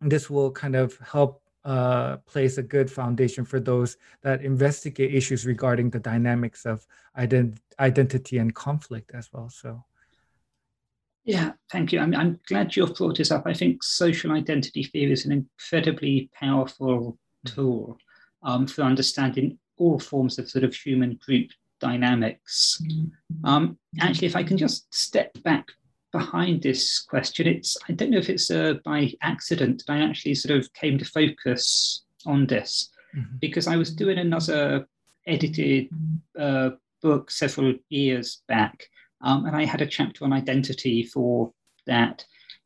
this will kind of help uh, place a good foundation for those that investigate issues regarding the dynamics of ident- identity and conflict as well. So yeah, thank you. I'm, I'm glad you've brought this up. I think social identity theory is an incredibly powerful tool um, for understanding all forms of sort of human group dynamics. Mm-hmm. Um, actually, if I can just step back behind this question, it's I don't know if it's uh, by accident that I actually sort of came to focus on this mm-hmm. because I was doing another edited uh, book several years back um, and I had a chapter on identity for that.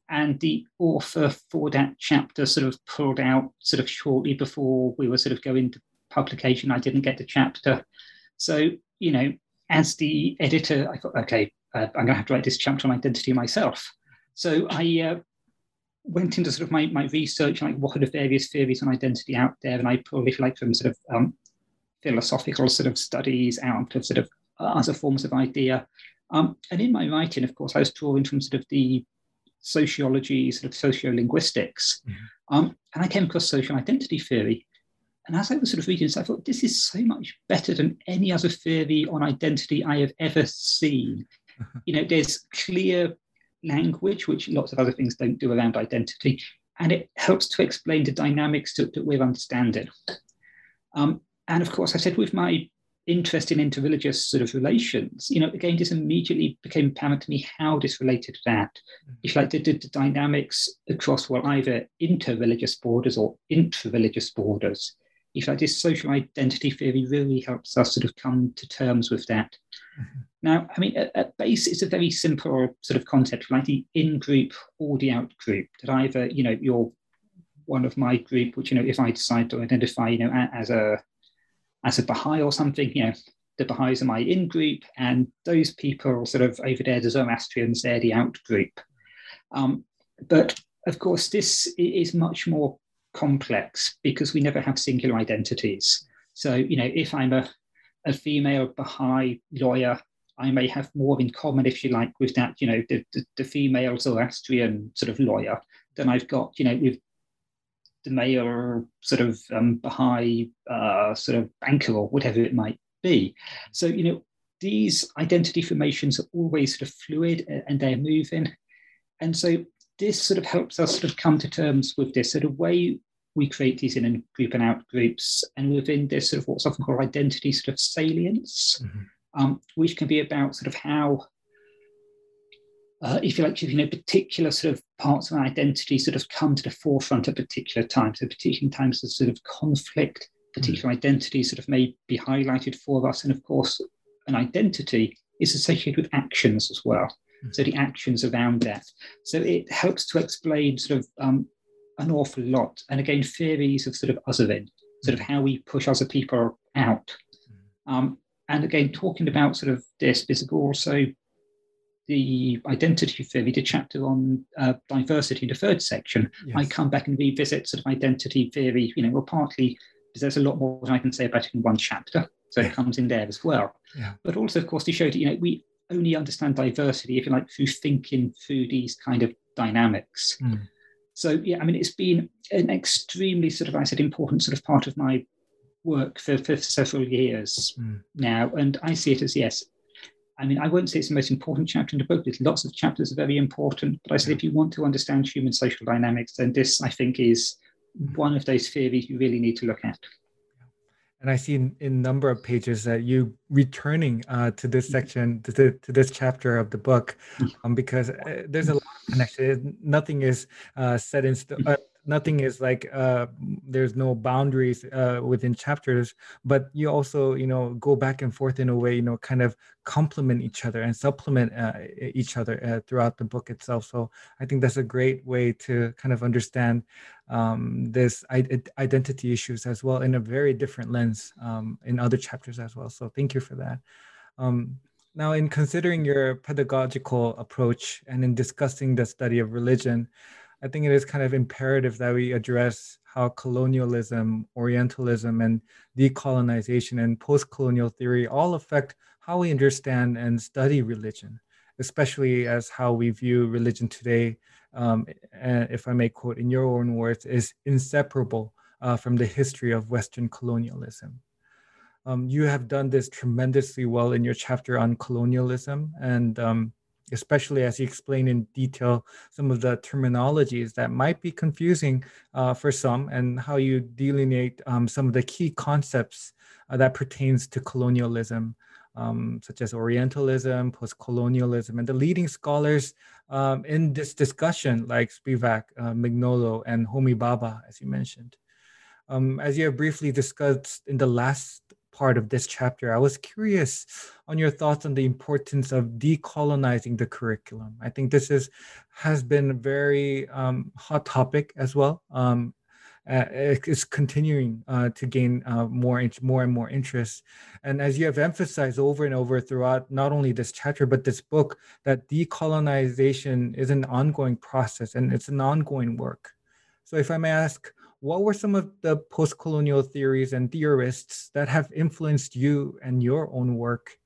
And the author for that chapter sort of pulled out sort of shortly before we were sort of going to publication. I didn't get the chapter. So, you know, as the editor, I thought, okay, uh, I'm going to have to write this chapter on identity myself. So I uh, went into sort of my, my research, like what are the various theories on identity out there, and I pulled, if you like, from sort of um, philosophical sort of studies out of sort of other forms of idea, Um, and in my writing, of course, I was drawing from sort of the sociology, sort of sociolinguistics. Mm-hmm. Um, and I came across social identity theory. And as I was sort of reading this, I thought, this is so much better than any other theory on identity I have ever seen. you know, there's clear language, which lots of other things don't do around identity, and it helps to explain the dynamics that, that we're understanding. Um, and of course, I said with my interest in interreligious sort of relations, you know, again, this immediately became apparent to me how this related to that. Mm-hmm. If like, the, the, the, dynamics across, well, either interreligious borders or intra-religious borders. If like, this social identity theory really helps us sort of come to terms with that. Mm-hmm. Now, I mean, at, at, base, it's a very simple sort of concept, like the in-group or the out-group, that either, you know, you're one of my group, which, you know, if I decide to identify, you know, as a as a Baha'i or something, you know, the Baha'is are my in group, and those people sort of over there, the Zoroastrians, they're the out group. Um, but of course, this is much more complex because we never have singular identities. So, you know, if I'm a, a female Baha'i lawyer, I may have more in common, if you like, with that, you know, the, the, the female Zoroastrian sort of lawyer than I've got, you know, with the mayor sort of um, Baha'i uh, sort of banker or whatever it might be. So, you know, these identity formations are always sort of fluid and they're moving. And so this sort of helps us sort of come to terms with this sort of way we create these in and group and out groups and within this sort of what's often called identity sort of salience, mm-hmm. um, which can be about sort of how uh, if you like, you know, particular sort of parts of our identity sort of come to the forefront at particular times. So particular times of sort of conflict, particular mm. identities sort of may be highlighted for us. And of course, an identity is associated with actions as well. Mm. So the actions around that. So it helps to explain sort of um, an awful lot. And again, theories of sort of othering, sort of mm. how we push other people out. Mm. Um, and again, talking about sort of this, there's also the identity theory, the chapter on uh, diversity, the third section, yes. I come back and revisit sort of identity theory, you know, well, partly because there's a lot more than I can say about it in one chapter. So it comes in there as well. Yeah. But also, of course, to show that, you know, we only understand diversity, if you like, through thinking through these kind of dynamics. Mm. So, yeah, I mean, it's been an extremely sort of, I said, important sort of part of my work for, for several years mm. now. And I see it as, yes, I mean, I won't say it's the most important chapter in the book. There's lots of chapters are very important, but I said if you want to understand human social dynamics, then this, I think, is one of those theories you really need to look at. And I see in a number of pages that you returning uh, to this section, to, the, to, this chapter of the book, um, because uh, there's a lot of connection. Nothing is uh, set in stone. Nothing is like uh, there's no boundaries uh, within chapters but you also you know go back and forth in a way you know kind of complement each other and supplement uh, each other uh, throughout the book itself. So i think that's a great way to kind of understand um, this identity issues as well in a very different lens um, in other chapters as well. So thank you for that. Um, now in considering your pedagogical approach and in discussing the study of religion I think it is kind of imperative that we address how colonialism, Orientalism, and decolonization and post colonial theory all affect how we understand and study religion, especially as how we view religion today. Um, if I may quote in your own words, is inseparable uh, from the history of Western colonialism. Um, you have done this tremendously well in your chapter on colonialism, and um, especially as you explain in detail some of the terminologies that might be confusing uh, for some and how you delineate um, some of the key concepts uh, that pertains to colonialism um, such as orientalism post-colonialism and the leading scholars um, in this discussion like spivak uh, and homi bhabha as you mentioned. Um, as you have briefly discussed in the last part of this chapter, I was curious on your thoughts on the importance of decolonizing the curriculum. I think this is has been a very um, hot topic as well. Um, uh, it's continuing uh, to gain uh, more more and more interest. And as you have emphasized over and over throughout not only this chapter but this book, that decolonization is an ongoing process and it's an ongoing work. So, if I may ask, what were some of the post-colonial theories and theorists that have influenced you and your own work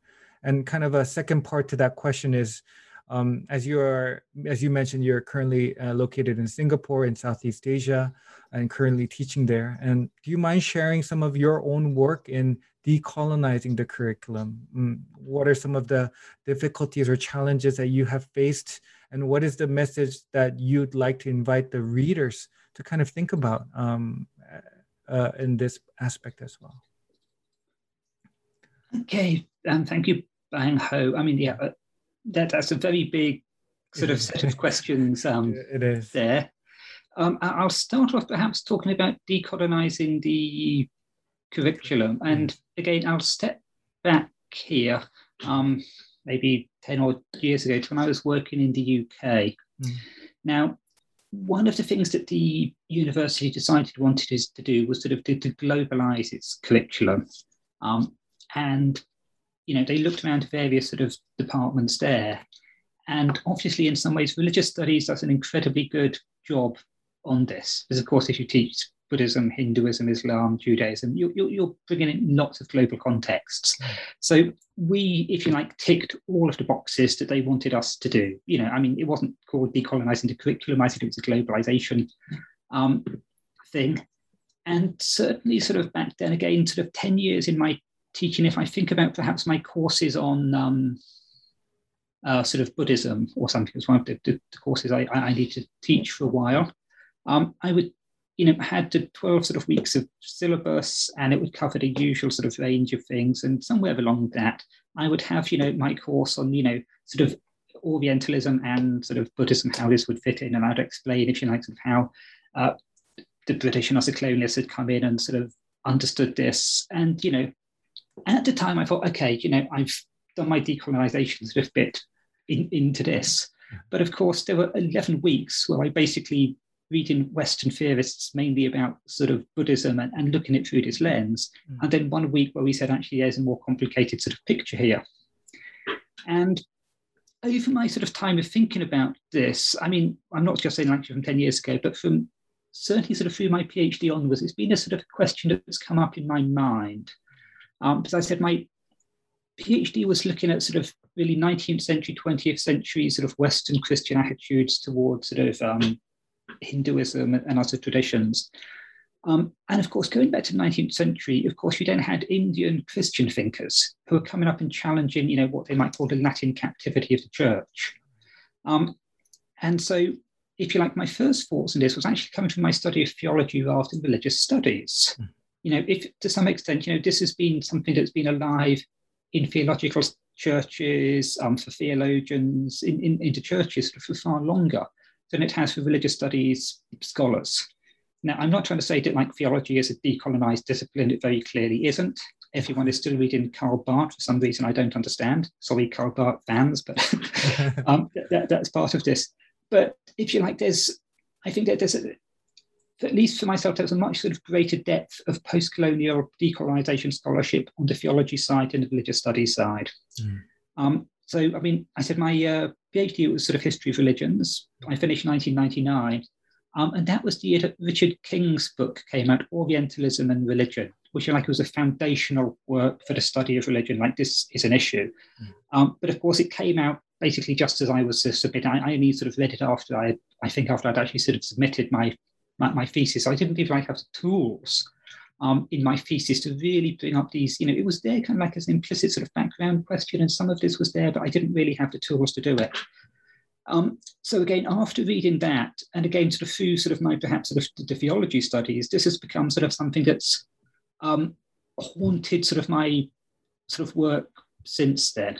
And kind of a second part to that question is, um, as you are, as you mentioned, you're currently uh, located in Singapore in Southeast Asia, and currently teaching there. And do you mind sharing some of your own work in decolonizing the curriculum? Mm, what are some of the difficulties or challenges that you have faced, and what is the message that you'd like to invite the readers to kind of think about um, uh, in this aspect as well? Okay, um, thank you, Bang Ho. I mean, yeah, uh, that, that's a very big sort of set of questions um, it is. there. Um, I'll start off perhaps talking about decolonizing the curriculum. Mm. And again, I'll step back here, um, maybe 10 or years ago to when I was working in the UK. Mm. Now, one of the things that the university decided wanted us to do was sort of to, to globalize its curriculum. Um, and you know, they looked around to various sort of departments there. And obviously, in some ways, religious studies does an incredibly good job on this. Because, of course, if you teach Buddhism, Hinduism, Islam, Judaism, you, you, you're bringing in lots of global contexts. Hmm. So we, if you like, ticked all of the boxes that they wanted us to do. You know, I mean, it wasn't called decolonizing the curriculum. I think it was a globalization um, thing. And certainly, sort of back then, again, sort of 10 years in my teaching, if I think about perhaps my courses on um, uh, sort of Buddhism or something, as one of the, the, courses I, I, need to teach for a while, um, I would, you know, had to 12 sort of weeks of syllabus and it would cover the usual sort of range of things. And somewhere along that, I would have, you know, my course on, you know, sort of Orientalism and sort of Buddhism, how this would fit in. And I'd explain, if you like, sort of how uh, the British and other colonialists had come in and sort of understood this. And, you know, at the time, I thought, okay, you know, I've done my decolonization sort of bit in, into this. But of course, there were 11 weeks where I basically reading Western theorists mainly about sort of Buddhism and, and looking at it through this lens. Mm. And then one week where we said, actually, there's a more complicated sort of picture here. And over my sort of time of thinking about this, I mean, I'm not just saying like from 10 years ago, but from certainly sort of through my PhD onwards, it's been a sort of question that's come up in my mind. Um, as I said, my PhD was looking at sort of really 19th century, 20th century sort of Western Christian attitudes towards sort of um, Hinduism and other traditions. Um, and of course, going back to the 19th century, of course, you then had Indian Christian thinkers who were coming up and challenging, you know, what they might call the Latin captivity of the church. Um, and so, if you like, my first thoughts on this was actually coming from my study of theology rather than religious studies. Mm you know, if to some extent, you know, this has been something that's been alive in theological churches, um, for theologians, in, in, into churches for far longer than it has for religious studies scholars. Now, I'm not trying to say that like theology is a decolonized discipline. It very clearly isn't. Everyone is still reading Karl Barth for some reason I don't understand. Sorry, Karl Barth fans, but um, that, that's part of this. But if you like, there's, I think that there's a, at least for myself, there's a much sort of greater depth of post-colonial decolonization scholarship on the theology side and the religious studies side. Mm. Um, so, I mean, I said my uh, PhD was sort of history of religions. I finished 1999, um, and that was the year that Richard King's book came out, Orientalism and Religion, which like was a foundational work for the study of religion. Like this is an issue, mm. um, but of course it came out basically just as I was submitting. I, I only sort of read it after I, I think after I'd actually sort of submitted my my, my thesis. I didn't even like have the tools um, in my thesis to really bring up these, you know, it was there kind of like as an implicit sort of background question, and some of this was there, but I didn't really have the tools to do it. Um, so again, after reading that, and again, sort of through sort of my perhaps sort of the theology studies, this has become sort of something that's um, haunted sort of my sort of work since then.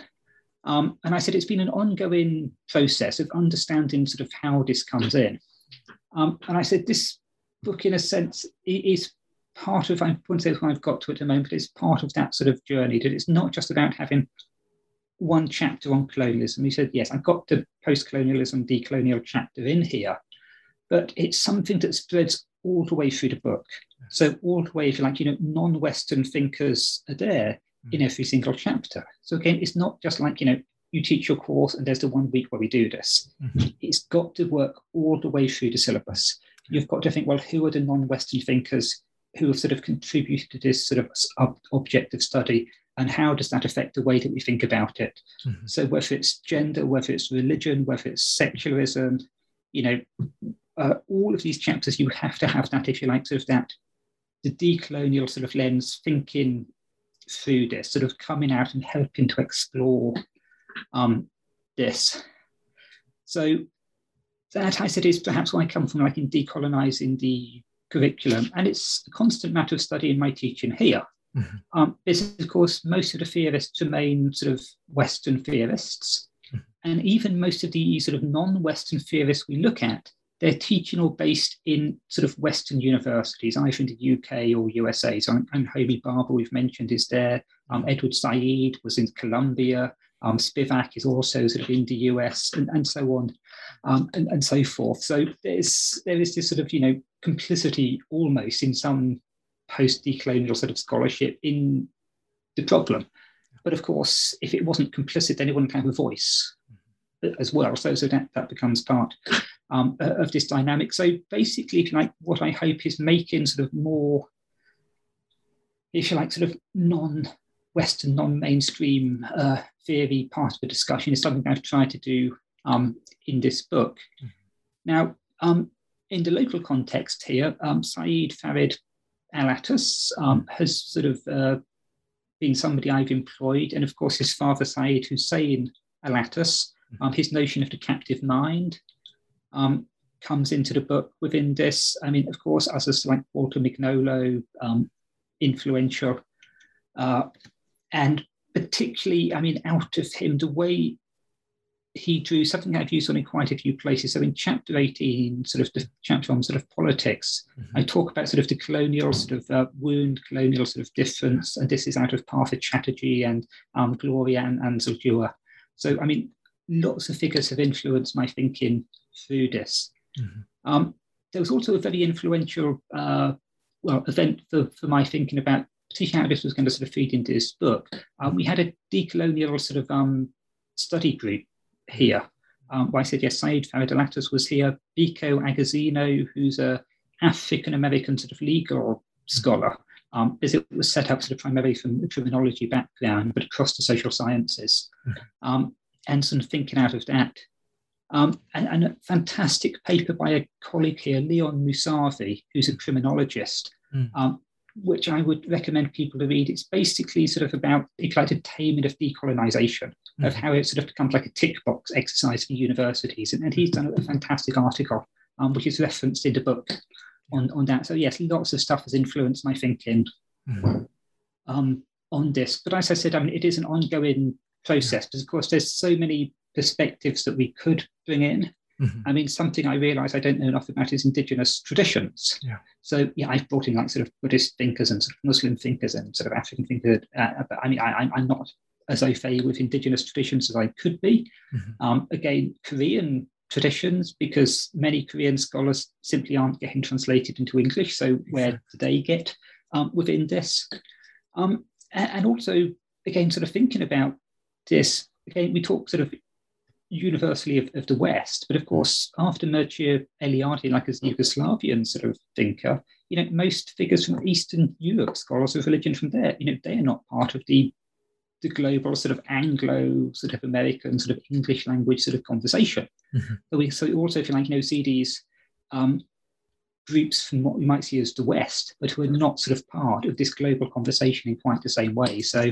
Um, and I said it's been an ongoing process of understanding sort of how this comes in. Um, and I said, this book, in a sense, is part of, I wouldn't say what I've got to at the moment, but it's part of that sort of journey, that it's not just about having one chapter on colonialism. He said, yes, I've got the post-colonialism, decolonial chapter in here, but it's something that spreads all the way through the book. So all the way, if you like, you know, non-Western thinkers are there in mm. every single chapter. So again, it's not just like, you know, you teach your course and there's the one week where we do this. Mm-hmm. It's got to work all the way through the syllabus. You've got to think, well, who are the non-Western thinkers who have sort of contributed to this sort of objective study and how does that affect the way that we think about it? Mm-hmm. So whether it's gender, whether it's religion, whether it's secularism, you know, uh, all of these chapters, you have to have that, if you like, sort of that, the decolonial sort of lens thinking through this, sort of coming out and helping to explore um, this. So that I said is perhaps why I come from, like in decolonizing the curriculum, and it's a constant matter of study in my teaching here. Mm-hmm. Um, is of course most of the theorists remain sort of Western theorists, mm-hmm. and even most of the sort of non-Western theorists we look at, they're teaching or based in sort of Western universities, either in the UK or USA. So, and Homi Bhabha we've mentioned is there. Um, mm-hmm. Edward Said was in Columbia. Um, Spivak is also sort of in the US, and, and so on, um, and, and so forth. So there's there is this sort of you know complicity almost in some post-decolonial sort of scholarship in the problem. But of course, if it wasn't complicit, then it wouldn't have a voice as well. So, so that, that becomes part um, of this dynamic. So basically, if you like, what I hope is making sort of more, if you like, sort of non-Western, non-mainstream uh, theory part of the discussion is something I've tried to do um, in this book. Mm-hmm. Now, um, in the local context here, um, Saeed Farid Al-Attas um, has sort of uh, been somebody I've employed, and of course his father Saeed Hussein Al-Attas, mm-hmm. um, his notion of the captive mind um, comes into the book within this. I mean, of course, as a like Walter Mignolo, um, influential, uh, and particularly, I mean, out of him, the way he drew something I've used on in quite a few places. So in chapter 18, sort of the chapter on sort of politics, mm-hmm. I talk about sort of the colonial sort of uh, wound, colonial sort of difference, and this is out of Partha Chatterjee and um, Gloria and, and Zildjian. So, I mean, lots of figures have influenced my thinking through this. Mm-hmm. Um, there was also a very influential uh, well event for, for my thinking about particularly how this was going to sort of feed into this book. Um, we had a decolonial sort of um, study group here. Um, I said, yes, Said Farid Al-Attas was here. Biko Agozino, who's a African American sort of legal scholar, um, as it was set up sort of primarily from a criminology background, but across the social sciences. Um, and some thinking out of that. Um, and, and, a fantastic paper by a colleague here, Leon Moosavi, who's a criminologist, mm. Which I would recommend people to read. It's basically sort of about the like attainment of decolonization, mm. of how it sort of becomes like a tick box exercise for universities. And, and he's done a fantastic article, um, which is referenced in the book on, on that. So, yes, lots of stuff has influenced my thinking mm. um, on this. But as I said, I mean, it is an ongoing process, because of course, there's so many perspectives that we could bring in. Mm-hmm. I mean, something I realize I don't know enough about is indigenous traditions. Yeah. So, yeah, I've brought in like sort of Buddhist thinkers and sort of Muslim thinkers and sort of African thinkers. Uh, but I mean, I, am not as au fait with indigenous traditions as I could be. Mm-hmm. Um, again, Korean traditions, because many Korean scholars simply aren't getting translated into English. So, where do they get um, within this? Um, and, and also, again, sort of thinking about this, again, we talk sort of universally of, of, the West. But of course, after Mircea Eliade, like as Yugoslavian sort of thinker, you know, most figures from Eastern Europe, scholars of religion from there, you know, they are not part of the the global sort of Anglo sort of American sort of English language sort of conversation. Mm-hmm. So we so also if you like, you know, see these um, groups from what we might see as the West, but who are not sort of part of this global conversation in quite the same way. So,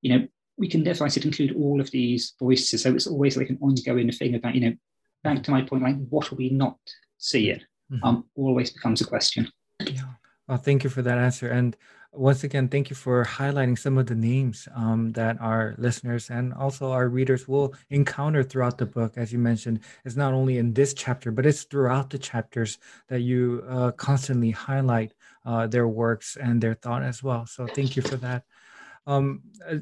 you know, we can therefore I said include all of these voices. So it's always like an ongoing thing about, you know, back to my point, like what are we not seeing? Mm-hmm. Um, always becomes a question. Yeah. Well, thank you for that answer. And once again, thank you for highlighting some of the names um, that our listeners and also our readers will encounter throughout the book. As you mentioned, it's not only in this chapter, but it's throughout the chapters that you uh, constantly highlight uh, their works and their thought as well. So thank you for that. Um, uh,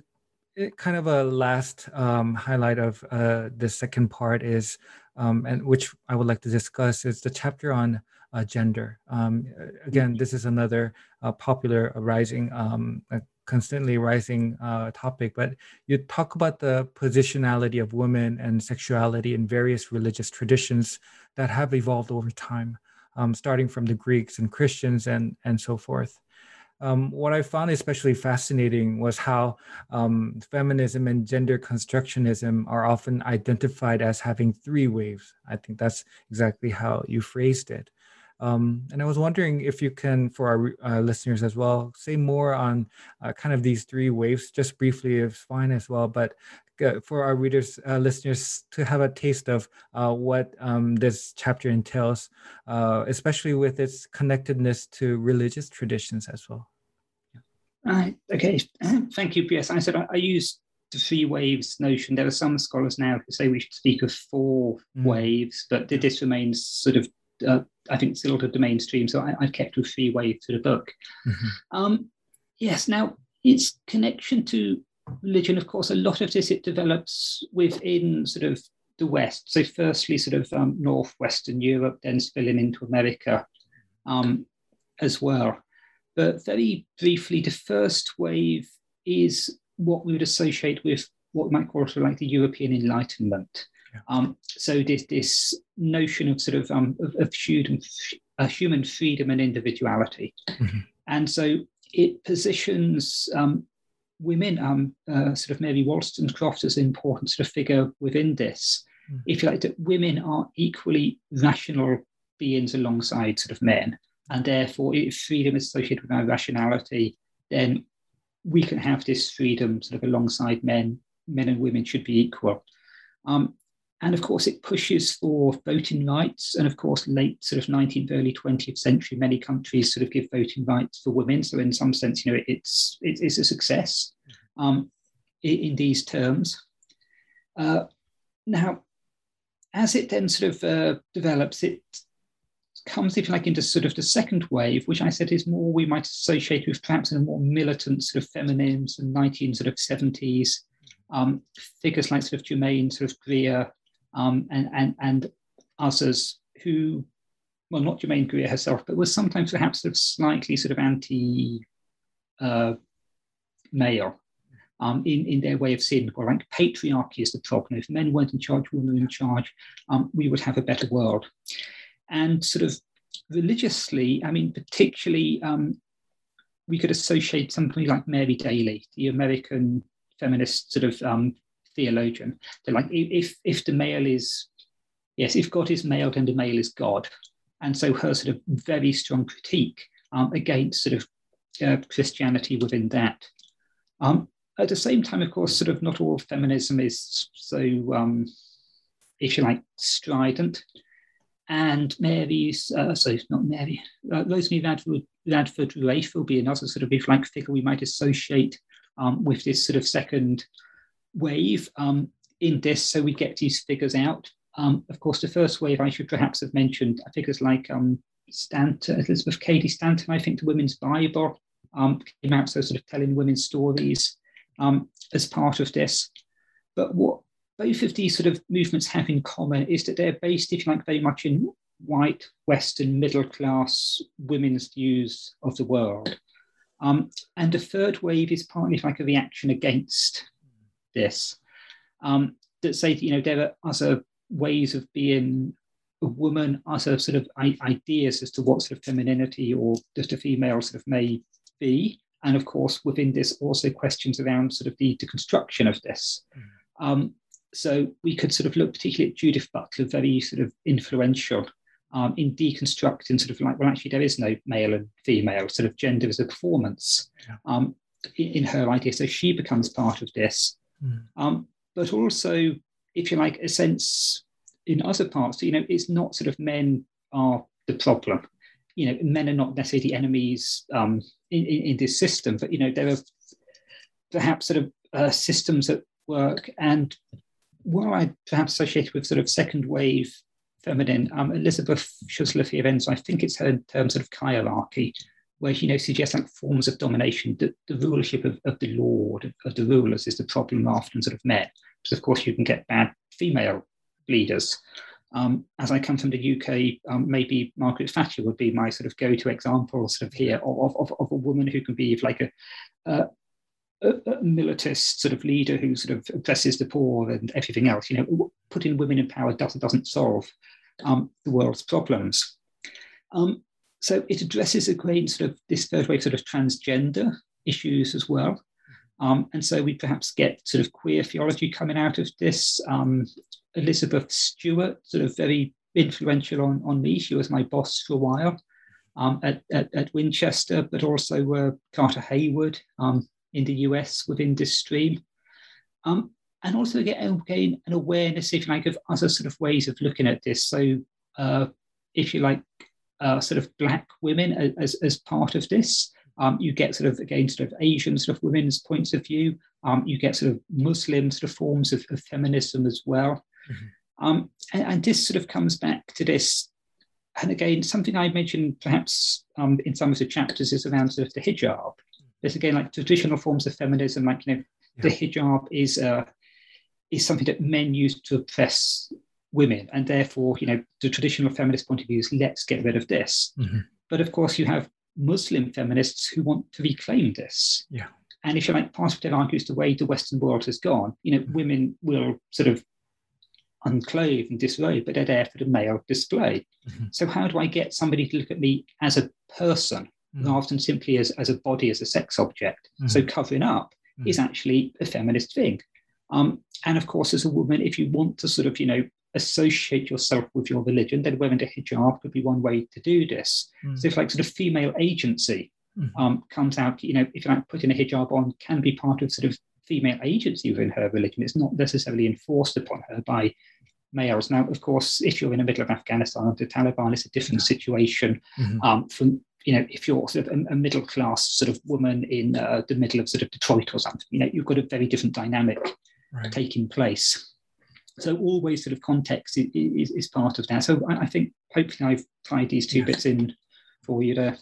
it, kind of a last um, highlight of uh, the second part is, um, and which I would like to discuss, is the chapter on uh, gender. Um, again, this is another uh, popular rising, um, constantly rising uh, topic, but you talk about the positionality of women and sexuality in various religious traditions that have evolved over time, um, starting from the Greeks and Christians and, and so forth. Um, what I found especially fascinating was how um, feminism and gender constructionism are often identified as having three waves. I think that's exactly how you phrased it. Um, and I was wondering if you can, for our uh, listeners as well, say more on uh, kind of these three waves, just briefly, if fine as well. But uh, for our readers, uh, listeners, to have a taste of uh, what um, this chapter entails, uh, especially with its connectedness to religious traditions as well. Right. Okay. Thank you. Yes, I said I, I use the three waves notion. There are some scholars now who say we should speak of four mm. waves, but this remains sort of, uh, I think, still of the mainstream. So I, have kept with three waves to the book. Mm-hmm. Um, yes. Now, its connection to religion, of course, a lot of this it develops within sort of the West. So, firstly, sort of um, northwestern Europe, then spilling into America um, as well. But very briefly, the first wave is what we would associate with what we might call sort of like the European Enlightenment. Yeah. Um, so this this notion of sort of um, of, of human, uh, human freedom and individuality, mm-hmm. and so it positions um, women, um, uh, sort of Mary Wollstonecraft as an important sort of figure within this. Mm-hmm. If you like, that women are equally rational beings alongside sort of men and therefore if freedom is associated with our rationality, then we can have this freedom sort of alongside men. Men and women should be equal. Um, and of course, it pushes for voting rights. And of course, late sort of 19th, early 20th century, many countries sort of give voting rights for women. So in some sense, you know, it's it's a success um, in, in, these terms. Uh, now, as it then sort of uh, develops, it comes, if you like, into sort of the second wave, which I said is more we might associate with perhaps a more militant sort of feminine of 19 sort of 70s um, figures like sort of Germaine sort of Greer um, and, and, and others who, well, not Germaine Greer herself, but was sometimes perhaps sort of slightly sort of anti uh, male. Um, in, in their way of seeing world. Like patriarchy is the problem. If men weren't in charge, women were in charge, um, we would have a better world and sort of religiously, I mean, particularly, um, we could associate something like Mary Daly, the American feminist sort of um, theologian. Like, if if the male is, yes, if God is male, then the male is God, and so her sort of very strong critique um, against sort of uh, Christianity within that. Um, at the same time, of course, sort of not all feminism is so, um, if you like, strident and Mary's, uh, sorry, not Mary, uh, Rosemary Radford, Radford Ruether will be another sort of if like figure we might associate um, with this sort of second wave um, in this. So we get these figures out. Um, of course, the first wave I should perhaps have mentioned figures like um, Stanton, Elizabeth Cady Stanton, I think the Women's Bible um, came out, so sort of telling women's stories um, as part of this. But what both of these sort of movements have in common is that they're based, if you like, very much in white, Western, middle class women's views of the world. Um, and the third wave is partly like a reaction against this. Um, that say, you know, there are other ways of being a woman, other sort of ideas as to what sort of femininity or just a female sort of may be. And of course, within this, also questions around sort of the deconstruction of this. Mm. Um, so we could sort of look particularly at Judith Butler, very sort of influential um, in deconstructing sort of like, well, actually, there is no male and female, sort of gender as a performance yeah. um, in, in, her idea. So she becomes part of this. Mm. Um, but also, if you like, a sense in other parts, you know, it's not sort of men are the problem. You know, men are not necessarily the enemies um, in, in, in, this system, but, you know, there are perhaps sort of uh, systems that work and well, I perhaps associate with sort of second wave feminine, um, Elizabeth Shusler-Fiorenzo, I think it's her terms of kyriarchy, where you know suggests like forms of domination, that the rulership of, of the lord, of the rulers, is the problem often sort of met. Because of course you can get bad female leaders. Um, as I come from the UK, um, maybe Margaret Thatcher would be my sort of go-to example, sort of here of, of, of a woman who can be like a, a, a militarist sort of leader who sort of oppresses the poor and everything else. You know, putting women in power doesn't doesn't solve um, the world's problems. Um, so it addresses again sort of this third wave sort of transgender issues as well. Um, and so we perhaps get sort of queer theology coming out of this. Um, Elizabeth Stuart, sort of very influential on, on me. She was my boss for a while um, at, at, at, Winchester, but also uh, Carter Heyward um, in the US within this stream. Um, and also get again an awareness, if you like, of other sort of ways of looking at this. So, uh, if you like, uh, sort of black women as, as part of this. Um, you get sort of again sort of Asian sort of women's points of view. Um, you get sort of Muslim sort of forms of, of feminism as well. Mm-hmm. Um, and, and, this sort of comes back to this. And again, something I mentioned perhaps um, in some of the chapters is around sort of the hijab. There's again like traditional forms of feminism, like you know, yeah. the hijab is uh, is something that men use to oppress women, and therefore, you know, the traditional feminist point of view is let's get rid of this. Mm-hmm. But of course, you have Muslim feminists who want to reclaim this. Yeah. And if you like, part of it argues the way the Western world has gone, you know, mm-hmm. women will sort of unclothe and disrobe, but they're there for the male display. Mm-hmm. So how do I get somebody to look at me as a person rather than simply as, as a body, as a sex object? Mm-hmm. So covering up is mm-hmm. actually a feminist thing. Um, and of course, as a woman, if you want to sort of, you know, associate yourself with your religion, then wearing a hijab could be one way to do this. Mm. So if like sort of female agency mm-hmm. um, comes out, you know, if you like putting a hijab on can be part of sort of female agency within her religion. It's not necessarily enforced upon her by males. Now, of course, if you're in the middle of Afghanistan under the Taliban, it's a different yeah. situation mm-hmm. um, from you know, if you're sort of a, a middle class sort of woman in uh, the middle of sort of Detroit or something, you know, you've got a very different dynamic right. taking place. So always sort of context is, is, is part of that. So I, I, think hopefully I've tied these two bits in for you there.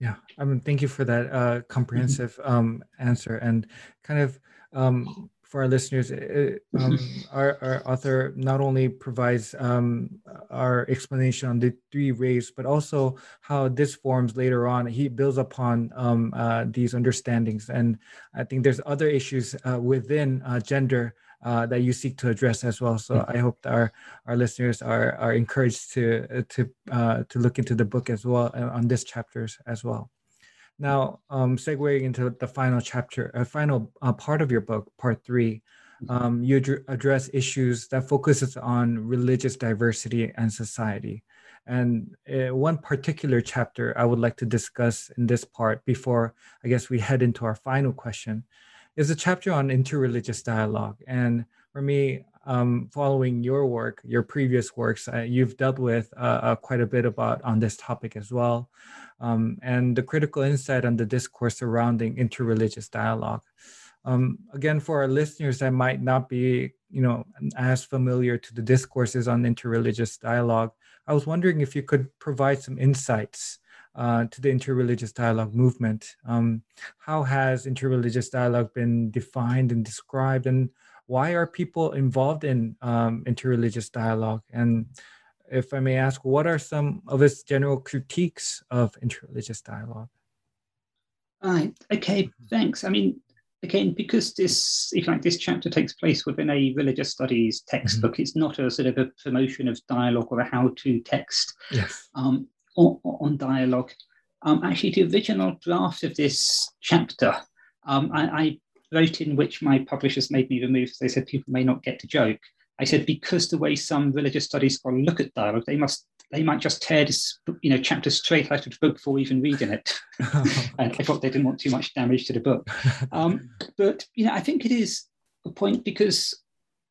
Yeah, I mean, thank you for that uh, comprehensive mm-hmm. um, answer and kind of um, for our listeners, um, our, our author not only provides um, our explanation on the three waves, but also how this forms later on. He builds upon um, uh, these understandings. And I think there's other issues uh, within uh, gender uh, that you seek to address as well. So mm-hmm. I hope that our, our listeners are, are encouraged to, to, uh, to look into the book as well uh, on this chapters as well. Now, um, segueing into the final chapter, a uh, final uh, part of your book, part three, mm-hmm. um, you ad- address issues that focuses on religious diversity and society. And uh, one particular chapter I would like to discuss in this part before I guess we head into our final question is a chapter on interreligious dialogue. And for me, um, following your work, your previous works, uh, you've dealt with uh, uh, quite a bit about on this topic as well, um, and the critical insight on the discourse surrounding interreligious dialogue. Um, again, for our listeners that might not be, you know, as familiar to the discourses on interreligious dialogue, I was wondering if you could provide some insights uh, to the interreligious dialogue movement. Um, how has interreligious dialogue been defined and described, and why are people involved in um, interreligious dialogue? And if I may ask, what are some of its general critiques of interreligious dialogue? Right. Okay. Thanks. I mean, again, because this, if like this chapter takes place within a religious studies textbook, mm-hmm. it's not a sort of a promotion of dialogue or a how-to text yes. um, on, on, dialogue. Um, actually, the original draft of this chapter, um, I, I wrote in which my publishers made me remove. They said people may not get the joke. I said because the way some religious studies scholars look at dialogue, they must they might just tear this you know chapter straight out of the book before even reading it. and I thought they didn't want too much damage to the book. Um, but you know, I think it is a point because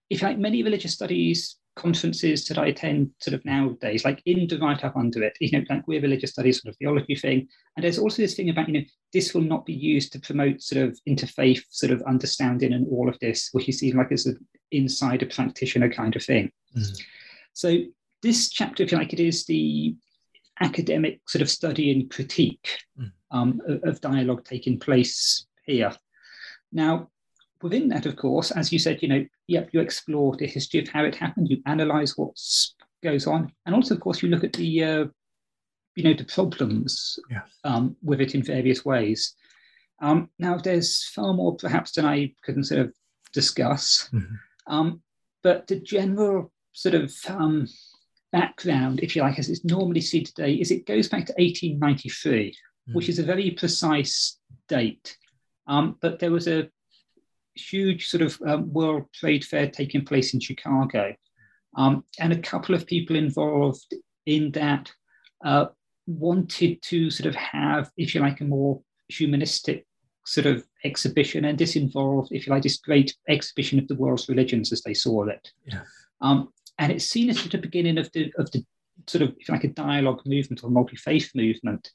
if like many religious studies conferences that I attend sort of nowadays, like in the write up under it, you know, like we're religious studies sort of theology thing. And there's also this thing about, you know, this will not be used to promote sort of interfaith sort of understanding and all of this, which you see like as an insider practitioner kind of thing. Mm. So this chapter, if you like, it is the academic sort of study and critique mm. um, of, of dialogue taking place here. Now, within that, of course, as you said, you know, yep, you explore the history of how it happened, you analyze what goes on, and also, of course, you look at the, uh, you know, the problems yes. um, with it in various ways. Um, now, there's far more perhaps than I could sort of discuss, mm-hmm. Um, but the general sort of um, background, if you like, as it's normally seen today, is it goes back to 1893, mm. which is a very precise date. Um, but there was a huge sort of um, World Trade Fair taking place in Chicago. Um, and a couple of people involved in that uh, wanted to sort of have, if you like, a more humanistic sort of exhibition. And this involved, if you like, this great exhibition of the world's religions as they saw it. Yeah. Um, and it's seen as the beginning of the, of the sort of, if you like, a dialogue movement or multi faith movement,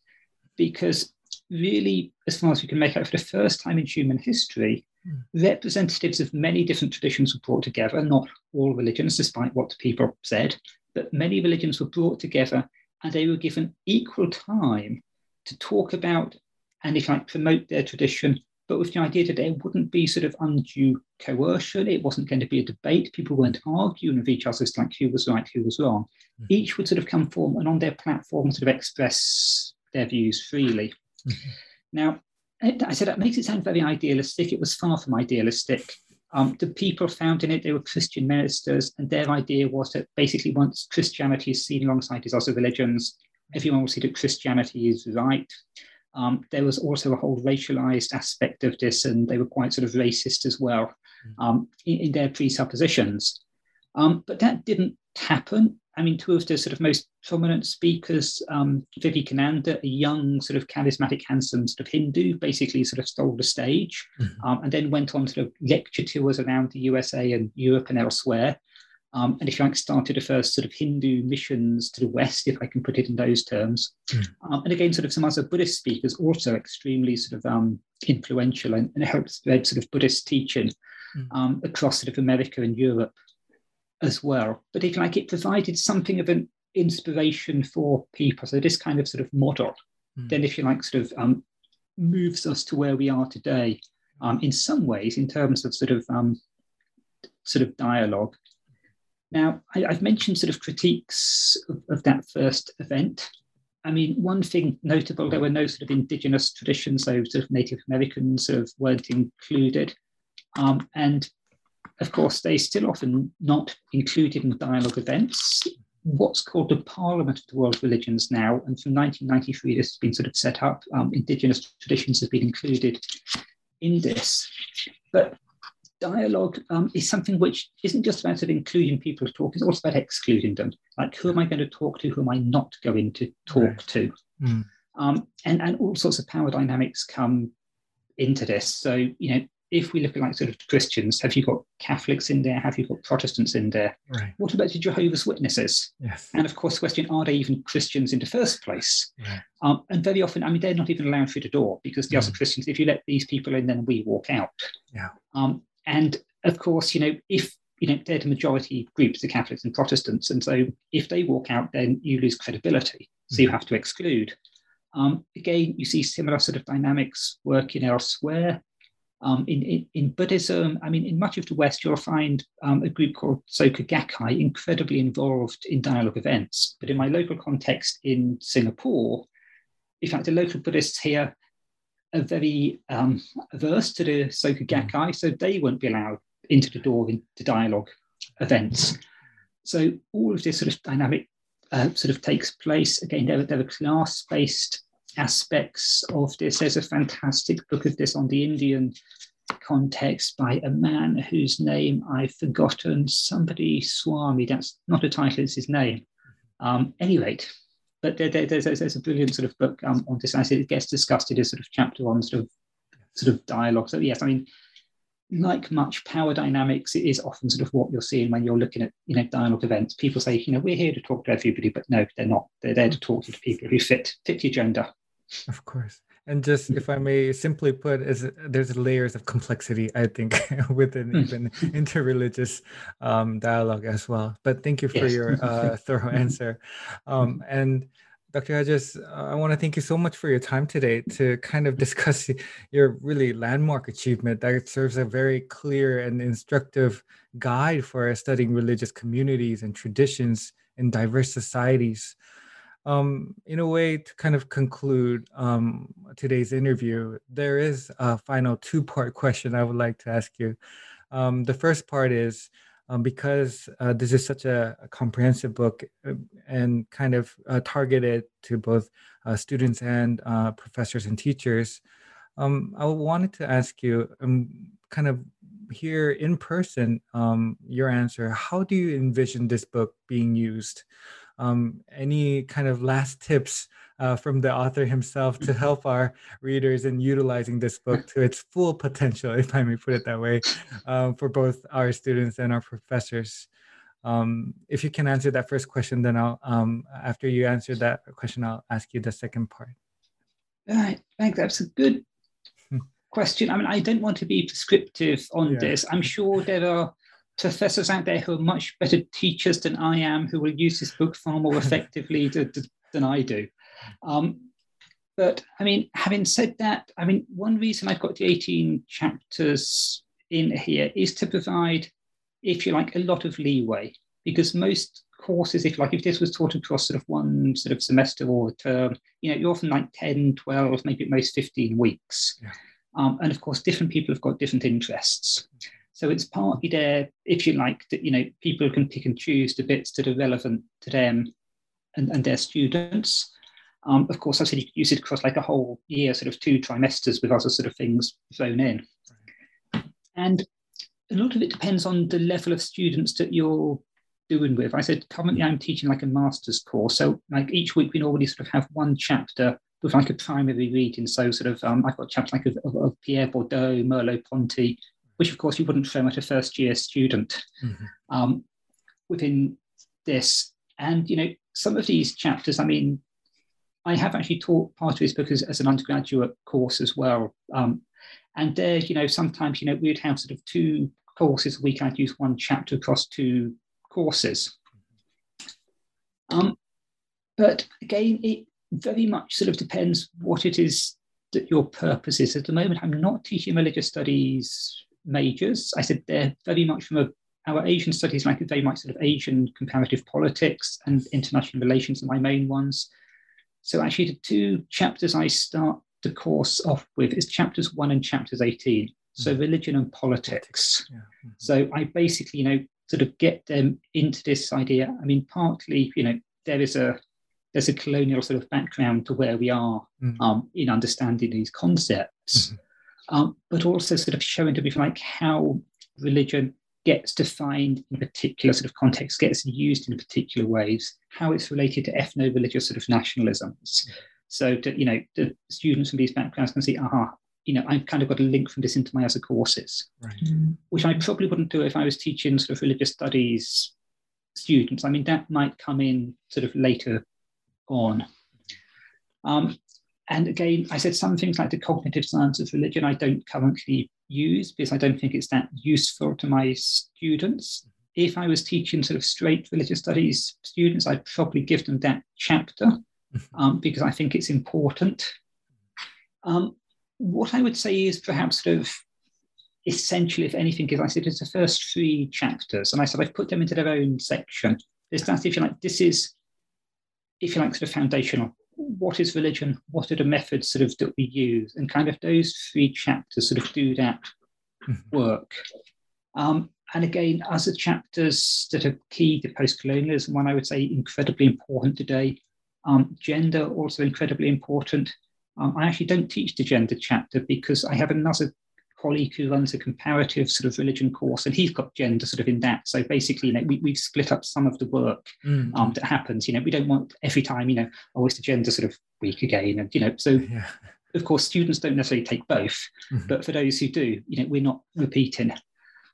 because really, as far as we can make out, for the first time in human history, mm. representatives of many different traditions were brought together, not all religions, despite what people said, but many religions were brought together and they were given equal time to talk about and, if like, promote their tradition, but with the idea that there wouldn't be sort of undue coercion. It wasn't going to be a debate. People weren't arguing with each other as like who was right, who was wrong. Mm-hmm. Each would sort of come forward and on their platform sort of express their views freely. Mm-hmm. Now, I said that makes it sound very idealistic. It was far from idealistic. Um, the people found in it, they were Christian ministers, and their idea was that basically once Christianity is seen alongside these other religions, everyone will see that Christianity is right. Um, there was also a whole racialized aspect of this, and they were quite sort of racist as well mm. um, in, in, their presuppositions. Um, but that didn't happen. I mean, two of the sort of most prominent speakers, um, Vivekananda, a young, sort of charismatic, handsome sort of Hindu, basically sort of stole the stage mm-hmm. um, and then went on sort of lecture tours around the USA and Europe and elsewhere. Um, and if you like, started the first sort of Hindu missions to the West, if I can put it in those terms. Mm. Um, and again, sort of some other Buddhist speakers also extremely sort of um, influential and, and helped spread sort of Buddhist teaching mm. across sort of America and Europe as well. But if you like, it provided something of an inspiration for people. So this kind of sort of model, mm. then if you like, sort of um, moves us to where we are today. Um, in some ways, in terms of sort of um, sort of dialogue. Now, I, have mentioned sort of critiques of, of, that first event. I mean, one thing notable, there were no sort of indigenous traditions, so sort of Native Americans sort of weren't included. Um, and of course, they still often not included in dialogue events. What's called the Parliament of the World Religions now, and from 1993, this has been sort of set up. Um, indigenous traditions have been included in this. But dialogue um, is something which isn't just about sort of including people to talk, it's also about excluding them. Like, who am I going to talk to? Who am I not going to talk right. to? Mm. Um, and, and all sorts of power dynamics come into this. So, you know, if we look at like sort of Christians, have you got Catholics in there? Have you got Protestants in there? Right. What about the Jehovah's Witnesses? Yes. And of course, the question: Are they even Christians in the first place? Right. Um, and very often, I mean, they're not even allowed through the door because the mm. other Christians, if you let these people in, then we walk out. Yeah. Um, and of course, you know, if you know they're the majority groups, the Catholics and Protestants, and so if they walk out, then you lose credibility. So you have to exclude. Um, again, you see similar sort of dynamics working elsewhere. Um, in, in, in, Buddhism, I mean, in much of the West, you'll find um, a group called Soka Gakkai incredibly involved in dialogue events. But in my local context in Singapore, in fact, the local Buddhists here are very um, averse to the Soka Gakkai, so they won't be allowed into the door into dialogue events. So all of this sort of dynamic uh, sort of takes place. Again, there, there are class-based aspects of this. There's a fantastic book of this on the Indian context by a man whose name I've forgotten. Somebody Swami, that's not a title, it's his name. Um, anyway, but there, there, there's, there's, a brilliant sort of book um, on this. I said it gets discussed in a sort of chapter on sort of sort of dialogue. So yes, I mean, like much power dynamics, it is often sort of what you're seeing when you're looking at you know dialogue events. People say, you know, we're here to talk to everybody, but no, they're not. They're there to talk to the people who fit fit your gender. Of course. And just if I may simply put, is there's layers of complexity, I think, within hmm. even interreligious um, dialogue as well. But thank you for yes. your uh, thorough answer. Um, and Dr. Hedges, I want to thank you so much for your time today to kind of discuss your really landmark achievement that serves a very clear and instructive guide for studying religious communities and traditions in diverse societies um, in a way to kind of conclude um, today's interview, there is a final two part question I would like to ask you. Um, the first part is um, because uh, this is such a, a, comprehensive book uh, and kind of uh, targeted to both uh, students and uh, professors and teachers, um, I wanted to ask you, um, kind of here in person, your answer. How do you envision this book being used? Um, any kind of last tips uh, from the author himself to help our readers in utilizing this book to its full potential, if I may put it that way, um, for both our students and our professors. Um, if you can answer that first question, then I'll, um, after you answer that question, I'll ask you the second part. All right, thanks. That's a good hmm. question. I mean, I don't want to be prescriptive on yeah. this. I'm sure there are professors out there who are much better teachers than I am, who will use this book far more effectively to, to, than I do. Um, but I mean, having said that, I mean, one reason I've got the 18 chapters in here is to provide, if you like, a lot of leeway because most courses, if like if this was taught across sort of one sort of semester or term, you know, you're often like 10, 12, maybe at most 15 weeks. Yeah. Um, and of course, different people have got different interests. So it's partly there, if you like, that you know, people can pick and choose the bits that are relevant to them and, and their students. Um, of course, I said you could use it across like a whole year, sort of two trimesters with other sort of things thrown in. And a lot of it depends on the level of students that you're doing with. I said currently I'm teaching like a master's course. So like each week we normally sort of have one chapter with like a primary reading. So sort of um, I've got chapters like of, of, of Pierre Bourdieu, Merleau-Ponty, which of course you wouldn't throw at a first year student mm-hmm. um, within this. And you know, some of these chapters, I mean, I have actually taught part of this book as, as an undergraduate course as well. Um, and there, you know, sometimes, you know, we'd have sort of two courses a week. I'd use one chapter across two courses. Um, but again, it very much sort of depends what it is that your purpose is. At the moment, I'm not teaching religious studies majors. I said they're very much from a our Asian studies, like very much sort of Asian comparative politics and international relations are my main ones. So actually, the two chapters I start the course off with is chapters one and chapters 18. So mm-hmm. religion and politics. Yeah. Mm-hmm. So I basically, you know, sort of get them into this idea. I mean, partly, you know, there is a there's a colonial sort of background to where we are mm-hmm. um, in understanding these concepts, mm-hmm. Um, but also sort of showing to be like how religion gets defined in particular sort of context, gets used in particular ways, how it's related to ethno-religious sort of nationalisms. So that, you know, the students from these backgrounds can see, aha, you know, I've kind of got a link from this into my other courses, right. mm. which I probably wouldn't do if I was teaching sort of religious studies students. I mean, that might come in sort of later on. Um, and again, I said some things like the cognitive science of religion I don't currently use because I don't think it's that useful to my students. If I was teaching sort of straight religious studies students, I'd probably give them that chapter mm-hmm. um, because I think it's important. Um, what I would say is perhaps sort of essential, if anything, is I said it's the first three chapters, and I said I've put them into their own section. Is that if you like, this is, if you like, sort of foundational what is religion? What are the methods sort of that we use? And kind of those three chapters sort of do that mm-hmm. work. Um, and again, other chapters that are key to post-colonialism, one I would say incredibly important today. Um, gender also incredibly important. Um, I actually don't teach the gender chapter because I have another colleague who runs a comparative sort of religion course, and he's got gender sort of in that. So basically, you know, we, we've split up some of the work mm. um, that happens. You know, we don't want every time, you know, oh, it's the gender sort of week again, and you know, so. Yeah. Of course, students don't necessarily take both, mm-hmm. but for those who do, you know, we're not repeating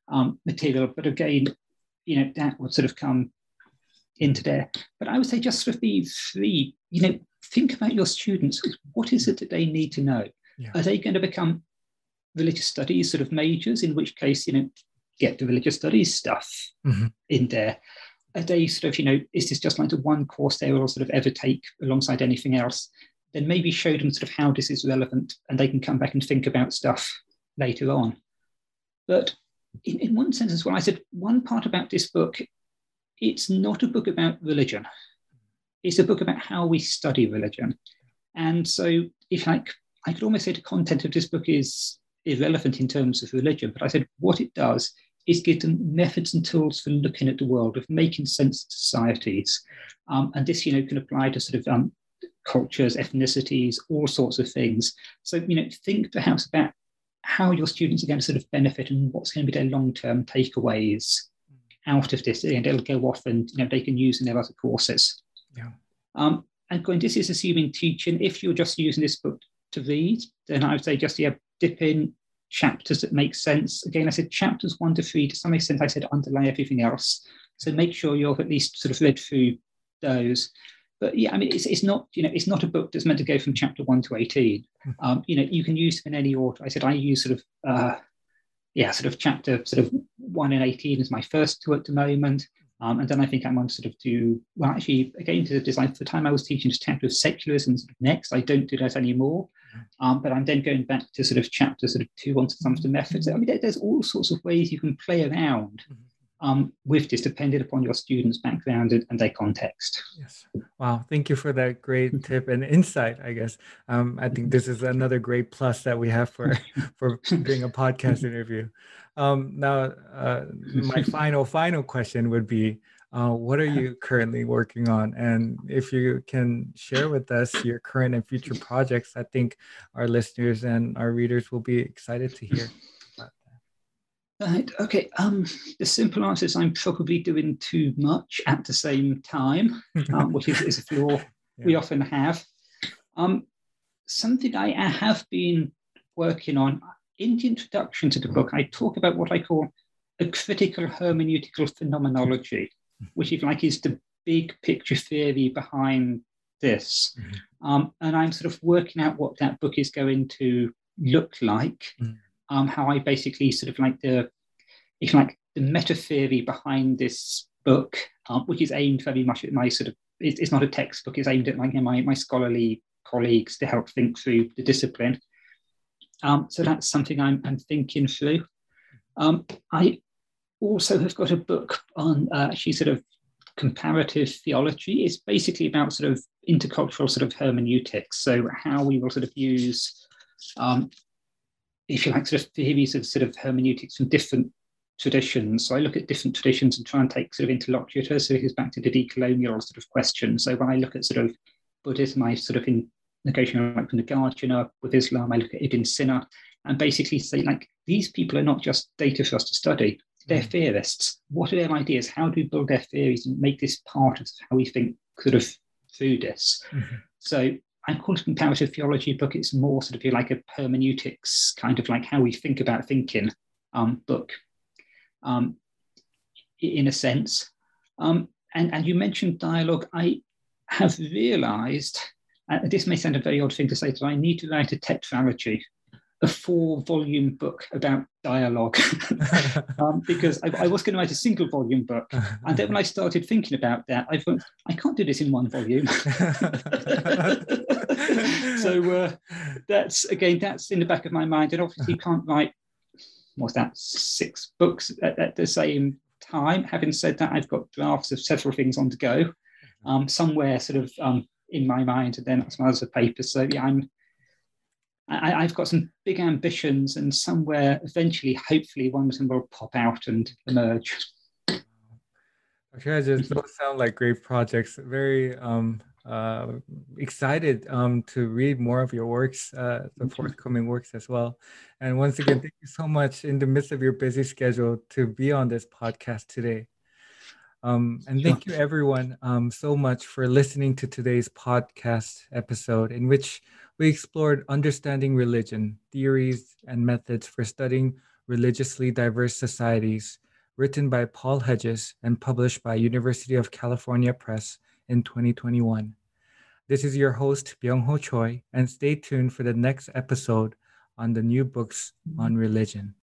um, material. But again, you know, that would sort of come into there. But I would say just sort of be free. You know, think about your students. What is it that they need to know? Yeah. Are they going to become religious studies sort of majors, in which case, you know, get the religious studies stuff mm-hmm. in there. Are they sort of, you know, is this just like the one course they will sort of ever take alongside anything else? Then maybe show them sort of how this is relevant and they can come back and think about stuff later on. But in, in one sense as well, I said one part about this book, it's not a book about religion. It's a book about how we study religion. And so if like I could almost say the content of this book is irrelevant in terms of religion, but I said what it does is give them methods and tools for looking at the world, of making sense of societies. Um, and this, you know, can apply to sort of um, cultures, ethnicities, all sorts of things. So, you know, think perhaps about how your students are going to sort of benefit and what's going to be their long-term takeaways out of this, and it'll go off and you know they can use in their other courses. Yeah. Um, and going, this is assuming teaching. If you're just using this book to read, then I would say just yeah, dip in chapters that make sense. Again, I said chapters one to three. To some extent, I said underlay everything else. So make sure you've at least sort of read through those. But yeah, I mean, it's, it's not you know it's not a book that's meant to go from chapter one to eighteen. Hmm. Um, you know, you can use it in any order. I said I use sort of uh, yeah, sort of chapter sort of one and 18 is my first two at the moment. Um, and then I think I'm on sort of do, well, actually, again, to the design, for the time I was teaching just chapter of secularism next. I don't do that anymore. Um, but I'm then going back to sort of chapter sort of two on some of the methods. I mean, there, there's all sorts of ways you can play around mm-hmm um, with this depending upon your students' background and, and, their context. Yes. Wow. Thank you for that great tip and insight, I guess. Um, I think this is another great plus that we have for, for doing a podcast interview. Um, now, uh, my final, final question would be, uh, what are you currently working on? And if you can share with us your current and future projects, I think our listeners and our readers will be excited to hear. About that. Right. Okay. Um, the simple answer is I'm probably doing too much at the same time, um, which is, is a flaw yeah. we often have. Um, something I have been working on in the introduction to the book, I talk about what I call a critical hermeneutical phenomenology, which, if like, is the big picture theory behind this. Mm-hmm. Um, and I'm sort of working out what that book is going to look like. Mm um, how I basically sort of like the, if like the meta theory behind this book, um, which is aimed very much at my sort of, it, it's not a textbook, it's aimed at like my, my scholarly colleagues to help think through the discipline. Um, so that's something I'm, I'm thinking through. Um, I also have got a book on uh, actually sort of comparative theology. It's basically about sort of intercultural sort of hermeneutics. So how we will sort of use um, if you like, sort of theories of sort of hermeneutics from different traditions. So I look at different traditions and try and take sort of interlocutors. So it goes back to the decolonial sort of question. So when I look at sort of Buddhism, I sort of in negotiating like from the Nagarjuna with Islam, I look at Ibn Sina and basically say like these people are not just data for us to study. They're mm. theorists. What are their ideas? How do we build their theories and make this part of how we think sort of through this? Mm-hmm. So I call it comparative theology book. It's more sort of like a hermeneutics, kind of like how we think about thinking um, book, um, in a sense. Um, and, and you mentioned dialogue. I have realized, uh, this may sound a very odd thing to say, that I need to write a tetralogy a four volume book about dialogue um, because I, I, was going to write a single volume book. And then when I started thinking about that, I thought, I can't do this in one volume. so uh, that's, again, that's in the back of my mind. And obviously, you can't write, what's that, six books at, at, the same time. Having said that, I've got drafts of several things on the go, um, somewhere sort of um, in my mind, and then as well as the paper. So yeah, I'm I, have got some big ambitions, and somewhere eventually, hopefully, one of them will pop out and emerge. Okay, just those sound like great projects. Very um, uh, excited um, to read more of your works, uh, the forthcoming works as well. And once again, thank you so much in the midst of your busy schedule to be on this podcast today. Um, and thank you, everyone, um, so much for listening to today's podcast episode, in which we explored understanding religion, theories, and methods for studying religiously diverse societies, written by Paul Hedges and published by University of California Press in 2021. This is your host, Byung Ho Choi, and stay tuned for the next episode on the new books on religion.